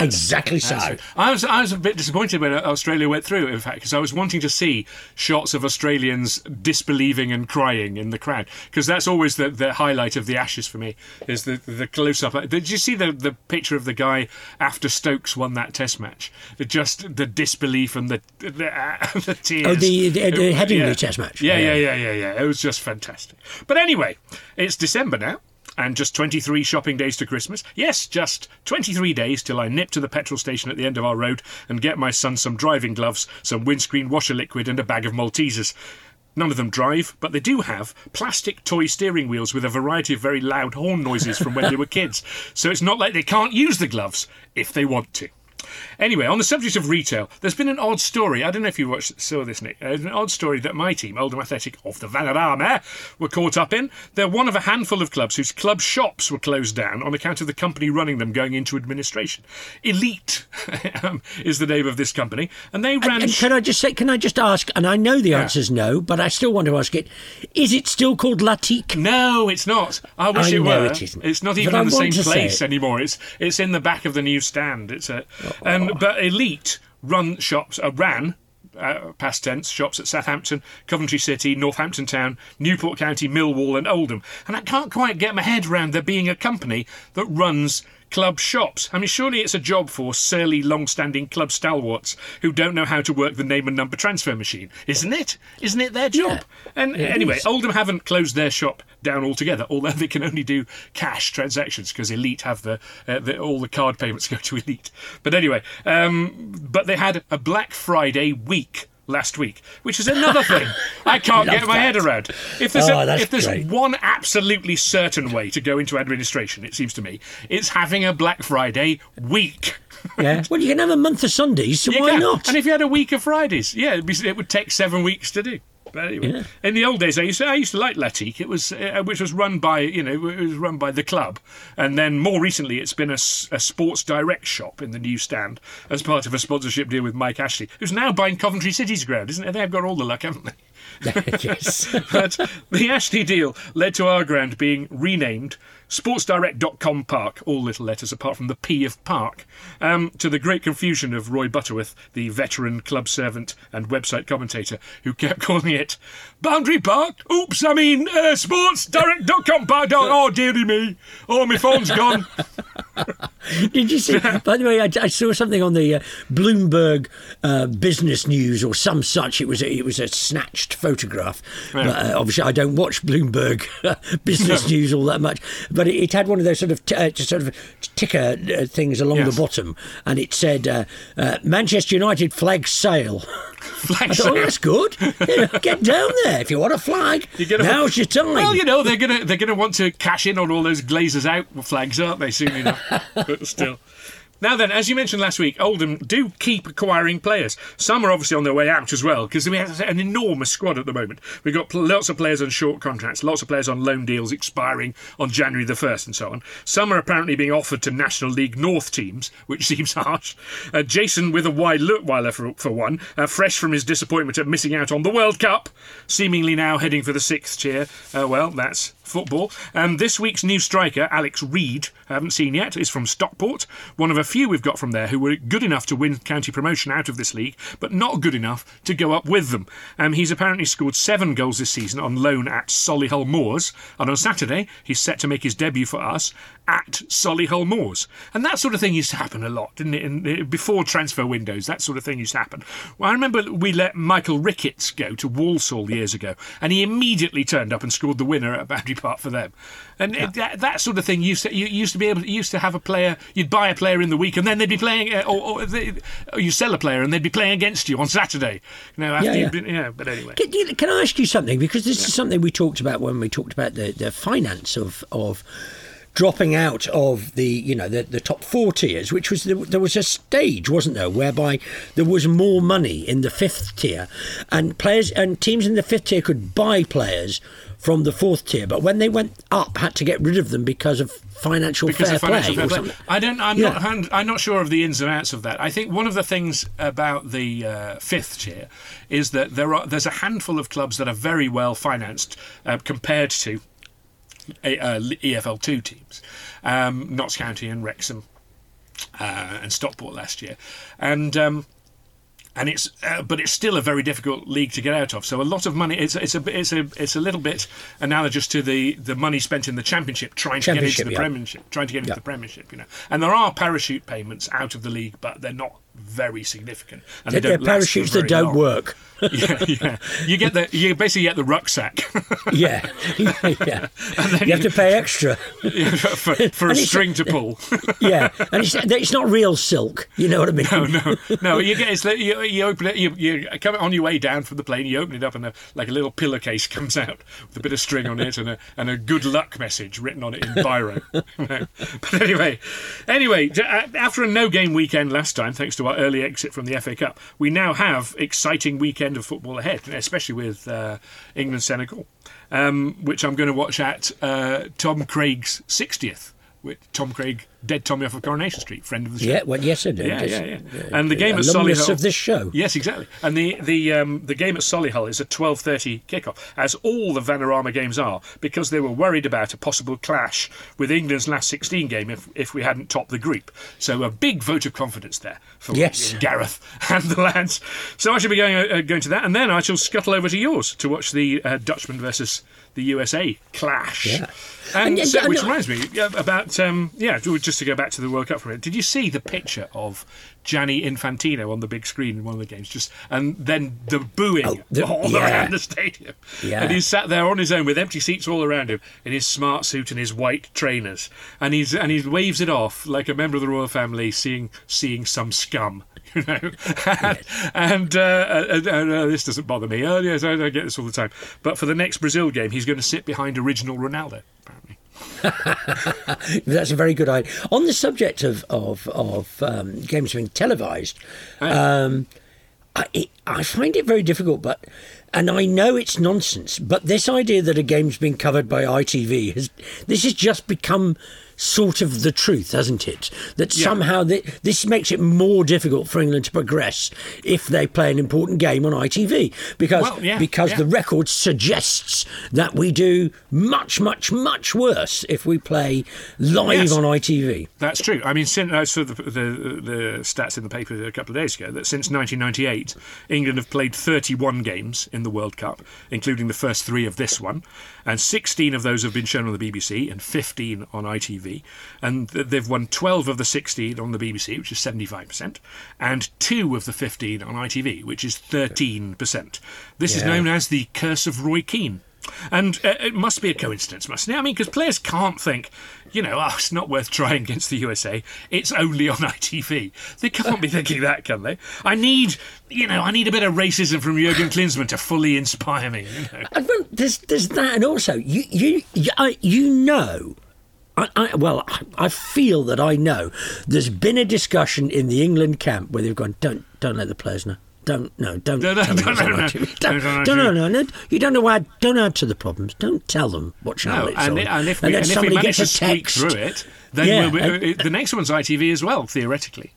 Exactly so. I was I was a bit disappointed when uh, Australia went through. In fact, because I was wanting to see shots of Australians disbelieving and crying in the crowd, because that's always the, the highlight of the Ashes for me. Is the the close up. Uh, did you see the the picture of the guy after Stokes won that Test match? The- Just the disbelief and the the, the tears. Oh, the- the- the Headingley yeah. Test match. Yeah, Yeah. yeah, yeah, yeah, yeah. It was just fantastic. But anyway, it's December now. And just 23 shopping days to Christmas. Yes, just 23 days till I nip to the petrol station at the end of our road and get my son some driving gloves, some windscreen washer liquid, and a bag of Maltesers. None of them drive, but they do have plastic toy steering wheels with a variety of very loud horn noises from when they were kids. So it's not like they can't use the gloves if they want to. Anyway, on the subject of retail, there's been an odd story. I don't know if you watched, saw this, Nick. Uh, an odd story that my team, Oldham Athletic of the Vanarama, were caught up in. They're one of a handful of clubs whose club shops were closed down on account of the company running them going into administration. Elite um, is the name of this company, and they ran. And, and can I just say, can I just ask, and I know the Yeah. answer's no, but I still want to ask it, is it still called Latique? No, it's not. I wish I it were. it isn't. It's not But even I in the same want to say place it. anymore. It's it's in the back of the new stand. It's a and but Elite run shops uh, ran. Uh, past tense shops at Southampton, Coventry City, Northampton Town, Newport County, Millwall, and Oldham. And I can't quite get my head around there being a company that runs club shops. I mean, surely it's a job for surly, long-standing club stalwarts who don't know how to work the name and number transfer machine, isn't it? Isn't it their job? And Yeah, it anyway, is. Oldham haven't closed their shop down altogether, although they can only do cash transactions because Elite have the, uh, the all the card payments go to Elite. But anyway, um, but they had a Black Friday week last week, which is another thing I can't get my head around. If there's Oh, a, if there's great. one absolutely certain way to go into administration, it seems to me, it's having a Black Friday week. Yeah. well, you can have a month of Sundays, so You why can. not? And if you had a week of Fridays, yeah, be, it would take seven weeks to do. But anyway, Yeah. in the old days, I used to, I used to like Latique. It was uh, which was run by you know it was run by the club, and then more recently it's been a Sports Direct shop in the new stand as part of a sponsorship deal with Mike Ashley, who's now buying Coventry City's ground, isn't it? They've got all the luck, haven't they? yes. but the Ashley deal led to our ground being renamed sportsdirect.com park, all little letters apart from the P of park, um, to the great confusion of Roy Butterworth, the veteran club servant and website commentator, who kept calling it Boundary Park. Oops, I mean uh, sportsdirect.com park. Oh, dearie me. Oh, my phone's gone. Did you see? By the way, I, I saw something on the uh, Bloomberg uh, Business News or some such. It was a, it was a snatched photograph. Yeah. But, uh, obviously, I don't watch Bloomberg Business No. News all that much. But it, it had one of those sort of t- uh, just sort of ticker uh, things along Yes. the bottom, and it said uh, uh, Manchester United flag sale. Flag I thought, oh, sale. that's good. You get down there if you want a flag. You get a- Now's your time. Well, you know they're gonna they're gonna want to cash in on all those Glazers out flags, aren't they? Soon enough, but still. Now then, as you mentioned last week, Oldham do keep acquiring players. Some are obviously on their way out as well because we have an enormous squad at the moment. We've got lots of players on short contracts, lots of players on loan deals expiring on January the first, and so on. Some are apparently being offered to National League North teams, which seems harsh. Uh, Jason with a wide Leutwiler for, for one, uh, fresh from his disappointment at missing out on the World Cup, seemingly now heading for the sixth tier. Uh, well, that's football. And this week's new striker, Alex Reid, I haven't seen yet, is from Stockport. One of a few we've got from there who were good enough to win county promotion out of this league, but not good enough to go up with them. Um, he's apparently scored seven goals this season on loan at Solihull Moors, and on Saturday he's set to make his debut for us at Solihull Moors. And that sort of thing used to happen a lot, didn't it? In, before transfer windows, that sort of thing used to happen. Well, I remember we let Michael Ricketts go to Walsall years ago, and he immediately turned up and scored the winner at Boundary Park for them. And it, that, that sort of thing used to you used to be able to, used to have a player. You'd buy a player in the week, and then they'd be playing, uh, or, or, they, or you sell a player, and they'd be playing against you on Saturday. You know, after Yeah, yeah. been, yeah. But anyway, Can, can I ask you something? Because this is something we talked about when we talked about the, the finance of of dropping out of the you know the, the top four tiers, which was the, there was a stage, wasn't there, whereby there was more money in the fifth tier, and players and teams in the fifth tier could buy players from the fourth tier, but when they went up, had to get rid of them because of financial because fair of financial play. fair play. I don't. I'm Yeah. not. I'm, not sure of the ins and outs of that. I think one of the things about the uh, fifth tier is that there are there's a handful of clubs that are very well financed uh, compared to a, uh, EFL two teams, um, Notts County and Wrexham uh, and Stockport last year, and. Um, and it's uh, but it's still a very difficult league to get out of. So a lot of money. It's it's a it's a it's a little bit analogous to the the money spent in the championship trying to get into the yeah. Premiership, trying to get into Yeah. the Premiership. You know, and there are parachute payments out of the league, but they're not very significant. And They're- they don't they're parachutes that don't long. work. yeah, yeah. You get the you basically get the rucksack. yeah, yeah. You have to pay extra. For, for a string to pull. yeah, and it's, it's not real silk. You know what I mean? No, no, no. You get it's, you, you open it. You, you come on your way down from the plane. You open it up, and a, like a little pillowcase comes out with a bit of string on it and a and a good luck message written on it in biro. But anyway, anyway, uh, after a no game weekend last time, thanks to our early exit from the FA Cup, we now have exciting weekend of football ahead, especially with uh, England Senegal, um, which I'm going to watch at uh, Tom Craig's 60th. With Tom Craig, dead Tommy off of Coronation Street, friend of the show. Yeah, well, yes, I. Yeah, yeah, yeah. Uh, And the game at Solihull of this show. Yes, exactly. And the the um, the game at Solihull is a twelve thirty kickoff, as all the Vanarama games are, because they were worried about a possible clash with England's last sixteen game if if we hadn't topped the group. So a big vote of confidence there for Yes. Gareth and the lads. So I shall be going uh, going to that, and then I shall scuttle over to yours to watch the uh, Dutchman versus the USA clash. Yeah. And, And- so- and- which reminds me about um, yeah, just to go back to the World Cup for a minute. Did you see the picture of Gianni Infantino on the big screen in one of the games? Just and then the booing the- all yeah. around the stadium. Yeah. And he's sat there on his own with empty seats all around him in his smart suit and his white trainers, and he's and he waves it off like a member of the royal family seeing seeing some scum. You know, and, and, uh, uh, uh, uh, this doesn't bother me. Oh yes, I, I get this all the time. But for the next Brazil game, he's going to sit behind original Ronaldo. Apparently. That's a very good idea. On the subject of of, of um, games being televised, um, I, it, I find it very difficult, but and I know it's nonsense, but this idea that a game's been covered by ITV has this has just become sort of the truth, hasn't it? That Yeah. somehow th- this makes it more difficult for England to progress if they play an important game on ITV because Well, yeah, because yeah. the record suggests that we do much, much, much worse if we play live Yes. on ITV. That's true. I mean, since I saw the, the the stats in the paper a couple of days ago that since 1998, England have played 31 games in the World Cup, including the first three of this one, and 16 of those have been shown on the BBC and 15 on ITV, and they've won 12 of the 16 on the BBC, which is 75%, and two of the 15 on ITV, which is 13%. This is known as the curse of Roy Keane. And uh, it must be a coincidence, mustn't it? I mean, because players can't think, you know, oh, it's not worth trying against the USA. It's only on ITV. They can't be thinking that, can they? I need, you know, I need a bit of racism from Jurgen Klinsmann to fully inspire me. You know? I there's there's that, and also you you you, I, you know. I, I, well, I- I feel that I know. There's been a discussion in the England camp where they've gone, don't don't let the players know. Don't no, don't No, no, no, no, no. Don't, no, no, no. You don't know why. Don't add to the problems. Don't tell them what channel No, it's and, on. and if we, then and if we somebody manage gets to a squeak through it, then Yeah, we'll, and- the next one's ITV as well, theoretically.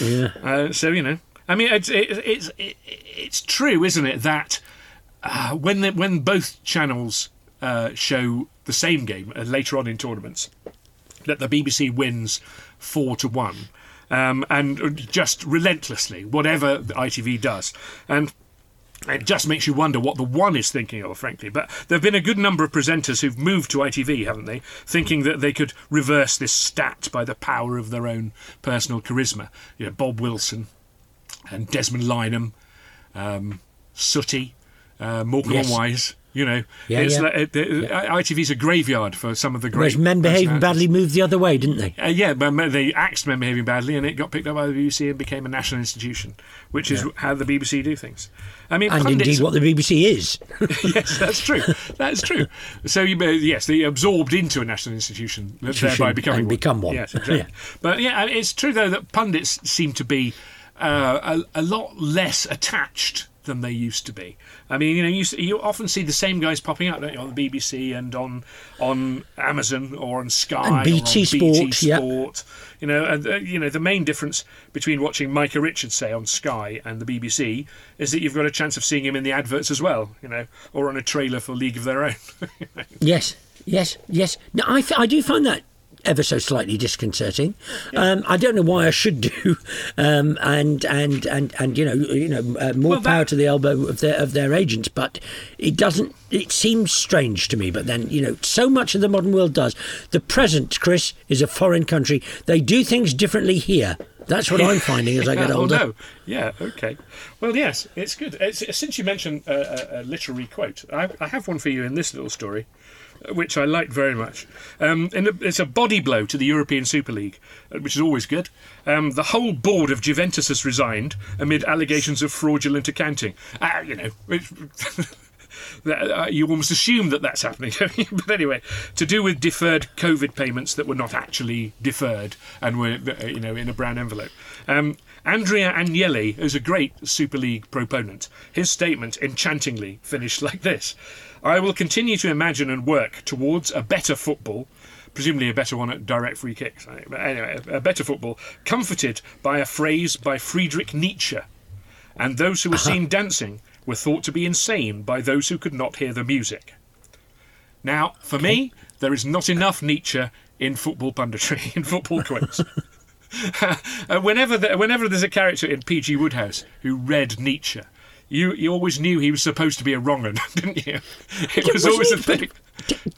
Yeah. Uh, so you know, I mean, it's it, it's it, it's true, isn't it, that uh, when the, when both channels uh, show the same game uh, later on in tournaments, that the BBC wins four to one, um, and just relentlessly, whatever the ITV does, and. It just makes you wonder what the one is thinking of, frankly. But there have been a good number of presenters who've moved to ITV, haven't they? Thinking that they could reverse this stat by the power of their own personal charisma. You know, Bob Wilson and Desmond Lynam, um, Sooty, uh, Morecambe Yes. Wise. You know, Yeah, it's yeah. like, uh, the, ITV's a graveyard for some of the great. Whereas men behaving badly moved the other way, didn't they? Uh, yeah, but they axed men behaving badly, and it got picked up by the BBC and became a national institution, which is Yeah. how the BBC do things. I mean, And pundits, indeed what the BBC is. yes, that's true. That's true. So you, uh, yes, they absorbed into a national institution, thereby becoming and become one. Yes, exactly. Yeah. But yeah, it's true though that pundits seem to be uh, a, a lot less attached than they used to be. I mean, you know, you, you often see the same guys popping up don't you, on the BBC and on on Amazon or on Sky And or on BT Sport, yeah. You know, and uh, you know the main difference between watching Micah Richards say on Sky and the BBC is that you've got a chance of seeing him in the adverts as well. You know, or on a trailer for League of Their Own. Yes, yes, yes. No, I, f- I do find that ever so slightly disconcerting. Um, I don't know why I should do, um, and and and and you know you know uh, more Well, that- power to the elbow of their of their agents, but it doesn't. It seems strange to me. But then you know so much of the modern world does. The present, Chris, is a foreign country. They do things differently here. That's what I'm finding as I get Yeah, oh, older. no. Yeah, okay. Well, yes, it's good. It's, since you mentioned a, a, a literary quote, I, I have one for you in this little story, which I liked very much. Um, and it's a body blow to the European Super League, uh, which is always good. Um, the whole board of Juventus has resigned amid allegations of fraudulent accounting. Ah, you know. Uh, you almost assume that that's happening. but anyway, to do with deferred COVID payments that were not actually deferred and were, uh, you know, in a brown envelope. Um, Andrea Agnelli is a great Super League proponent. His statement enchantingly finished like this I will continue to imagine and work towards a better football. Presumably a better one at direct free kicks. But anyway, a better football, comforted by a phrase by Friedrich Nietzsche. And those who were seen dancing were thought to be insane by those who could not hear the music. Now, for me, there is not enough Nietzsche in football punditry, in football quotes. Uh, whenever, the, whenever there's a character in P.G. Wodehouse who read Nietzsche, you, you always knew he was supposed to be a wrong 'un, didn't you? It was Wasn't always a he- thing.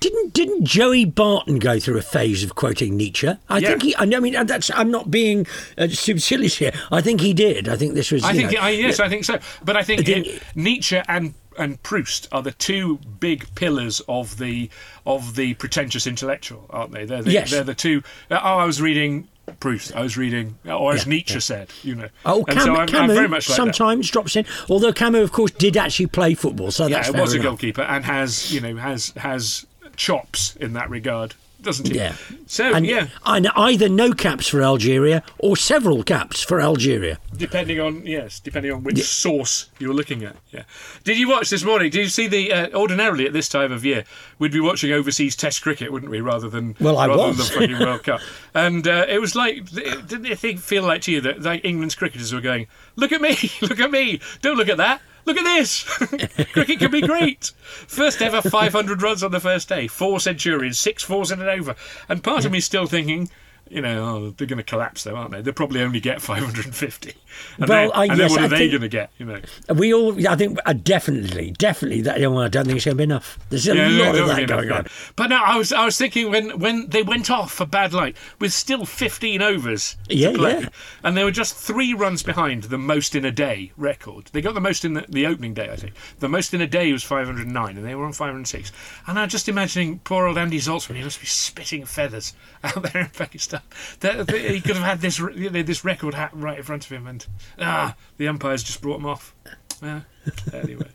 Didn't didn't Joey Barton go through a phase of quoting Nietzsche? I Yeah. think he. I mean, that's. I'm not being uh, supercilious here. I think he did. I think this was. I think know, I, yes, I think so. But I think it- Nietzsche and and Proust are the two big pillars of the of the pretentious intellectual, aren't they? They're the, Yes. they're the two. Oh, I was reading Proust. I was reading, or as Yeah, Nietzsche yeah. said, you know. Oh, Cam- so I'm, Camus I'm very much like that. sometimes drops in. Although Camus, of course, did actually play football, so Yeah, that's fair was a goalkeeper and has you know has has chops in that regard, doesn't he? Yeah. So and, yeah, and either no caps for Algeria or several caps for Algeria. Depending on yes, depending on which source you're looking at. Yeah. Did you watch this morning? Did you see the? Uh, ordinarily at this time of year, we'd be watching overseas Test cricket, wouldn't we, rather than Well, I rather was. than the fucking World Cup. And uh, it was like, didn't it feel like to you that like England's cricketers were going, "Look at me, look at me, don't look at that." Look at this! Cricket can be great. First ever 500 runs on the first day, four centurions, six fours in an over. And part of me still thinking, you know, oh, they're going to collapse though, aren't they? They'll probably only get 550. And Well, then, I- and yes, then what I are they going to get? You know, We all, I think, uh, definitely, definitely. That well, I don't think it's going to be enough. There's a Yeah, lot no, of that going no. on. But no, I was I was thinking when when they went off for bad light with still 15 overs Yeah, to play, yeah. and they were just three runs behind the most in a day record. They got the most in the, the opening day, I think. The most in a day was 509, and they were on 506. And I'm just imagining poor old Andy Zaltzman. He must be spitting feathers out there in Pakistan. That, that he could have had this you know, this record hat right in front of him, and ah, the umpires just brought him off. Yeah. Anyway.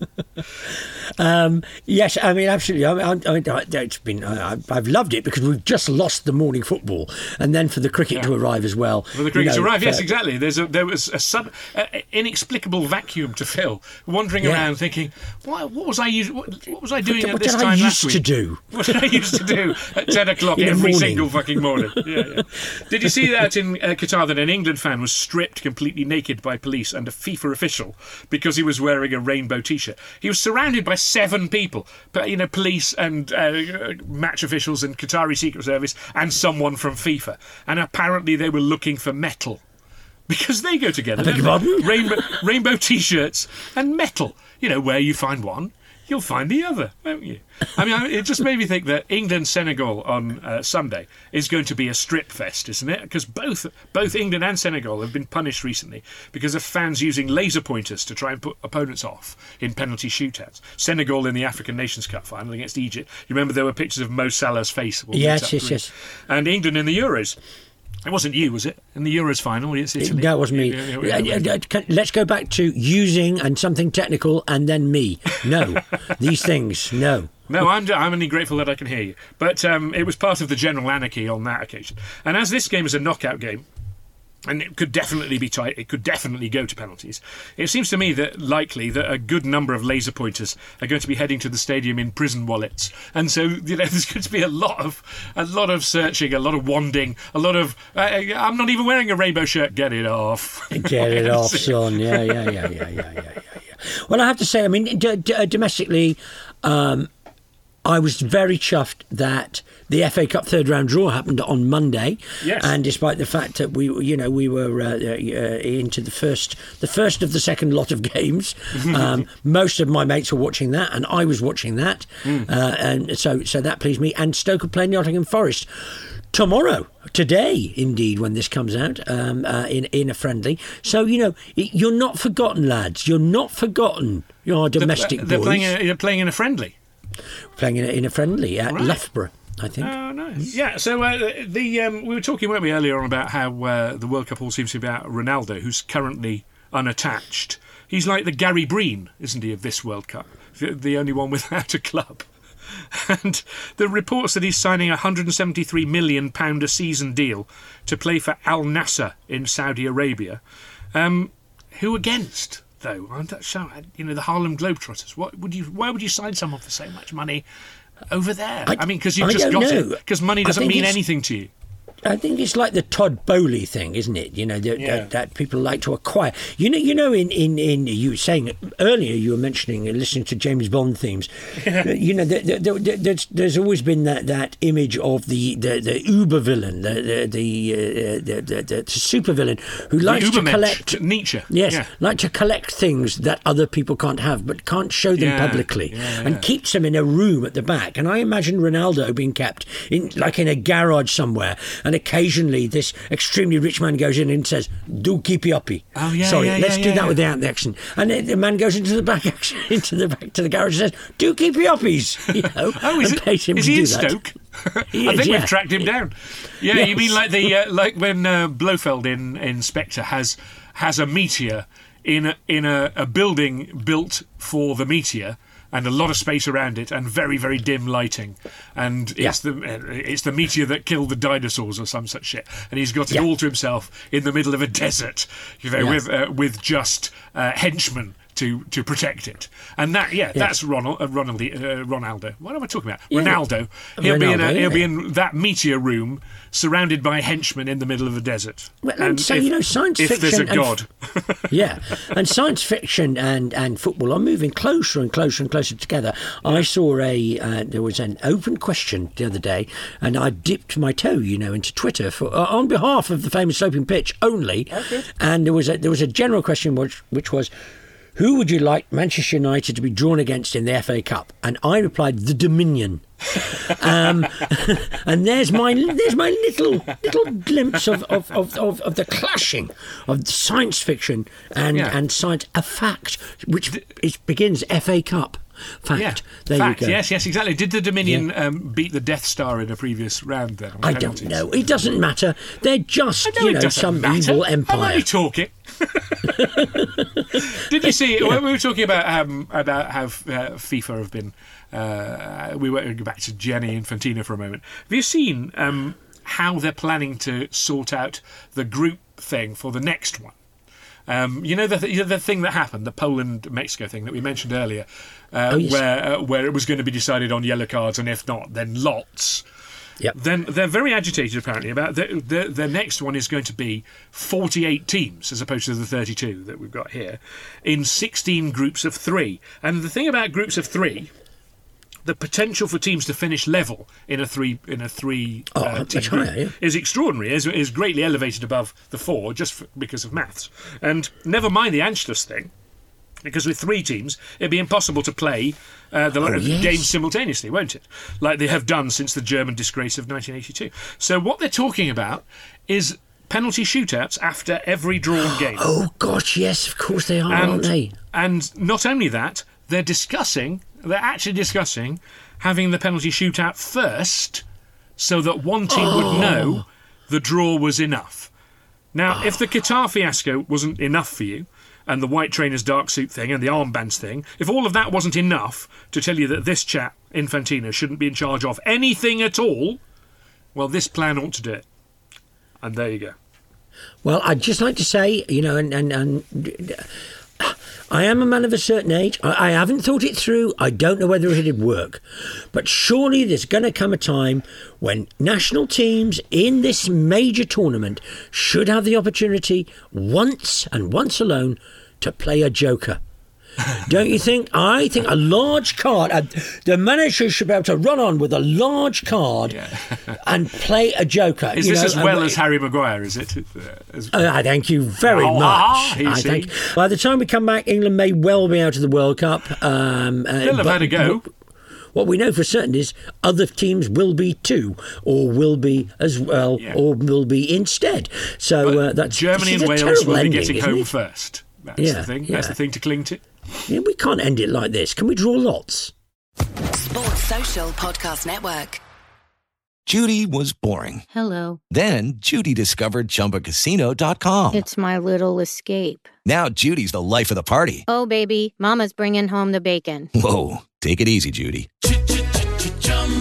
Um, yes, I mean absolutely. I mean, I, I, it's been I, I've- I've loved it because we've just lost the morning football, and then for the cricket to arrive as well. Well, the cricket's you know, arrived. Yes, for- exactly. There's a there was a sub uh, inexplicable vacuum to fill, wandering Yeah. around thinking, what, what was I what, what was I doing did- at what this did I used to do? What did I used to do at ten o'clock every morning. single fucking morning? Yeah, yeah. Did you see that in uh, Qatar that an England fan was stripped completely naked by police and a FIFA official because he was wearing a rainbow T-shirt? He was surrounded by seven people, but you know, police and uh, match officials and Qatari Secret Service and someone from FIFA, and apparently they were looking for metal. Because they go together. I beg your don't they? pardon? Rainbow, rainbow t-shirts and metal. You know, where you find one, you'll find the other, won't you? I mean, it just made me think that England Senegal on uh, Sunday is going to be a strip fest, isn't it? Because both both England and Senegal have been punished recently because of fans using laser pointers to try and put opponents off in penalty shootouts. Senegal in the African Nations Cup final against Egypt. You remember there were pictures of Mo Salah's face. Yes, yes, yes. And England in the Euros. It wasn't you, was it? In the Euros final, it's Italy. That was me. Yeah, yeah, yeah. Can- Let's go back to using and something technical and then me. No. These things, no. No, I'm, I'm only grateful that I can hear you. But um, it was part of the general anarchy on that occasion. And as this game is a knockout game, and it could definitely be tight, it could definitely go to penalties. It seems to me that likely that a good number of laser pointers are going to be heading to the stadium in prison wallets, and so you know there's going to be a lot of a lot of searching, a lot of wanding, a lot of uh, I'm not even wearing a rainbow shirt. Get it off. Get it off, son. Yeah, yeah, yeah, yeah, yeah, yeah, yeah. yeah. Well, I have to say, I mean, d- d- uh, domestically, um, I was very chuffed that the FA Cup third round draw happened on Monday. Yes. And despite the fact that we, were- you know, we were uh, uh, into the first, the first of the second lot of games, um, most of my mates were watching that, and I was watching that, Mm. uh, and so so that pleased me. And Stoke are playing Nottingham Forest tomorrow, today, indeed, when this comes out um, uh, in in a friendly. So you know, you're not forgotten, lads. You're not forgotten. You're domestic they're boys playing. A, they're playing in a friendly. Playing in a, in a friendly at Right. Loughborough, I think. Oh, nice. Yeah. So uh, the um, we were talking, weren't we, earlier on about how uh, the World Cup all seems to be about Ronaldo, who's currently unattached. He's like the Gary Breen, isn't he, of this World Cup? The, only one without a club. And the reports that he's signing a 173 million pound a season deal to play for Al Nassr in Saudi Arabia. Um, who against? Though, I'm not sure, you know, the Harlem Globetrotters. What would you? Why would you sign someone for so much money over there? I, I- mean, because you've I just got know. it. Because money doesn't mean anything to you. I think it's like the Todd Boehly thing, isn't it? You know that, Yeah. that, that people like to acquire. You know, you know. In, in, in you were saying earlier, you were mentioning uh, listening to James Bond themes. you know, there, there, there's, there's always been that, that image of the the, the uber villain, the the the, uh, the, the, the, the super villain who likes to collect Nietzsche. Yes, Yeah. like to collect things that other people can't have, but can't show them Yeah, publicly, and keeps them in a room at the back. And I imagine Ronaldo being kept in, like in a garage somewhere, and occasionally this extremely rich man goes in and says, "Do keep you uppy." Oh, yeah, Sorry, yeah, let's yeah, do that without the accent. And the man goes into the back, into the back to the garage and says, "Do keep you uppies." You know, Oh, is, and it, pays him is to he in that. Stoke? I think we've tracked him down. Yeah, you mean like the uh, like when uh, Blofeld in Inspector has has a meteor in a, in a, a building built for the meteor. And a lot of space around it, and very, very dim lighting, and it's the uh, it's the meteor that killed the dinosaurs or some such shit. And he's got it Yeah. all to himself in the middle of a desert, you know, Yeah. with uh, with just uh, henchmen to to protect it. And that, yeah, that's Ronald, uh, Ronald, uh, Ronaldo. What am I talking about? Yeah. Ronaldo. He'll be in a, Ronaldo, he'll be in that meteor room, surrounded by henchmen in the middle of a desert. Well, and so, you know, science if there's a fiction and god, yeah, and science fiction and, and football are moving closer and closer and closer together. I saw a uh, there was an open question the other day, and I dipped my toe, you know, into Twitter for uh, on behalf of the famous sloping pitch only. And there was a there was a general question which which was. Who would you like Manchester United to be drawn against in the FA Cup? And I replied, the Dominion. um, and there's my there's my little little glimpse of, of, of, of, of the clashing of science fiction and, Yeah. and science a fact which it begins FA Cup fact. yeah, There fact. you go. Yes, yes, exactly. Did the Dominion um, beat the Death Star in a previous round? Then I don't know. It doesn't matter. They're just you know some matter. evil empire. only talking. Did you see when we were talking about um, about how uh, FIFA have been? Uh, we were go back to Gianni Infantino for a moment. Have you seen um, how they're planning to sort out the group thing for the next one? Um, you know the th- you know the thing that happened, the Poland Mexico thing that we mentioned earlier, uh, Oh, yes. where uh, where it was going to be decided on yellow cards, and if not, then lots. Yep. Then they're very agitated apparently about the, the the next one is going to be 48 teams as opposed to the 32 that we've got here in 16 groups of 3. And the thing about groups of 3 the potential for teams to finish level in a three in a three Oh, uh, team group higher, yeah. is extraordinary. is is greatly elevated above the four just f because of maths. And never mind the Anschluss thing. Because with three teams, it'd be impossible to play uh, the Oh, yes. games simultaneously, won't it? Like they have done since the German disgrace of 1982. So what they're talking about is penalty shootouts after every drawn game. Oh gosh, yes, of course they are, aren't they? And not only that, they're discussing, they're actually discussing having the penalty shootout first so that one team Oh. would know the draw was enough. Now, if the Qatar fiasco wasn't enough for you, and the white trainer's dark suit thing and the armbands thing, if all of that wasn't enough to tell you that this chap, Infantino, shouldn't be in charge of anything at all, well, this plan ought to do it. And there you go. Well, I'd just like to say, you know, and, and, and I am a man of a certain age. I, I haven't thought it through. I don't know whether it'd work. But surely there's going to come a time when national teams in this major tournament should have the opportunity once and once alone to play a joker. Don't you think? I think a large card, uh, the manager should be able to run on with a large card and play a joker. Is you this know, as well as Harry Maguire, is it? Uh, as- uh, I thank you very Oh, much. ah, I see. think by the time we come back, England may well be out of the World Cup. Um, uh, They'll have had a go. What, what we know for certain is other teams will be too, or will be as well, or will be instead. So uh, that's Germany and Wales will be ending, getting home it? first. That's Yeah, the thing. That's the thing to cling to. Yeah, we can't end it like this. Can we draw lots? Sports Social Podcast Network. Judy was boring. Hello. Then Judy discovered ChumbaCasino.com. It's my little escape. Now Judy's the life of the party. Oh, baby, Mama's bringing home the bacon. Whoa, take it easy, Judy.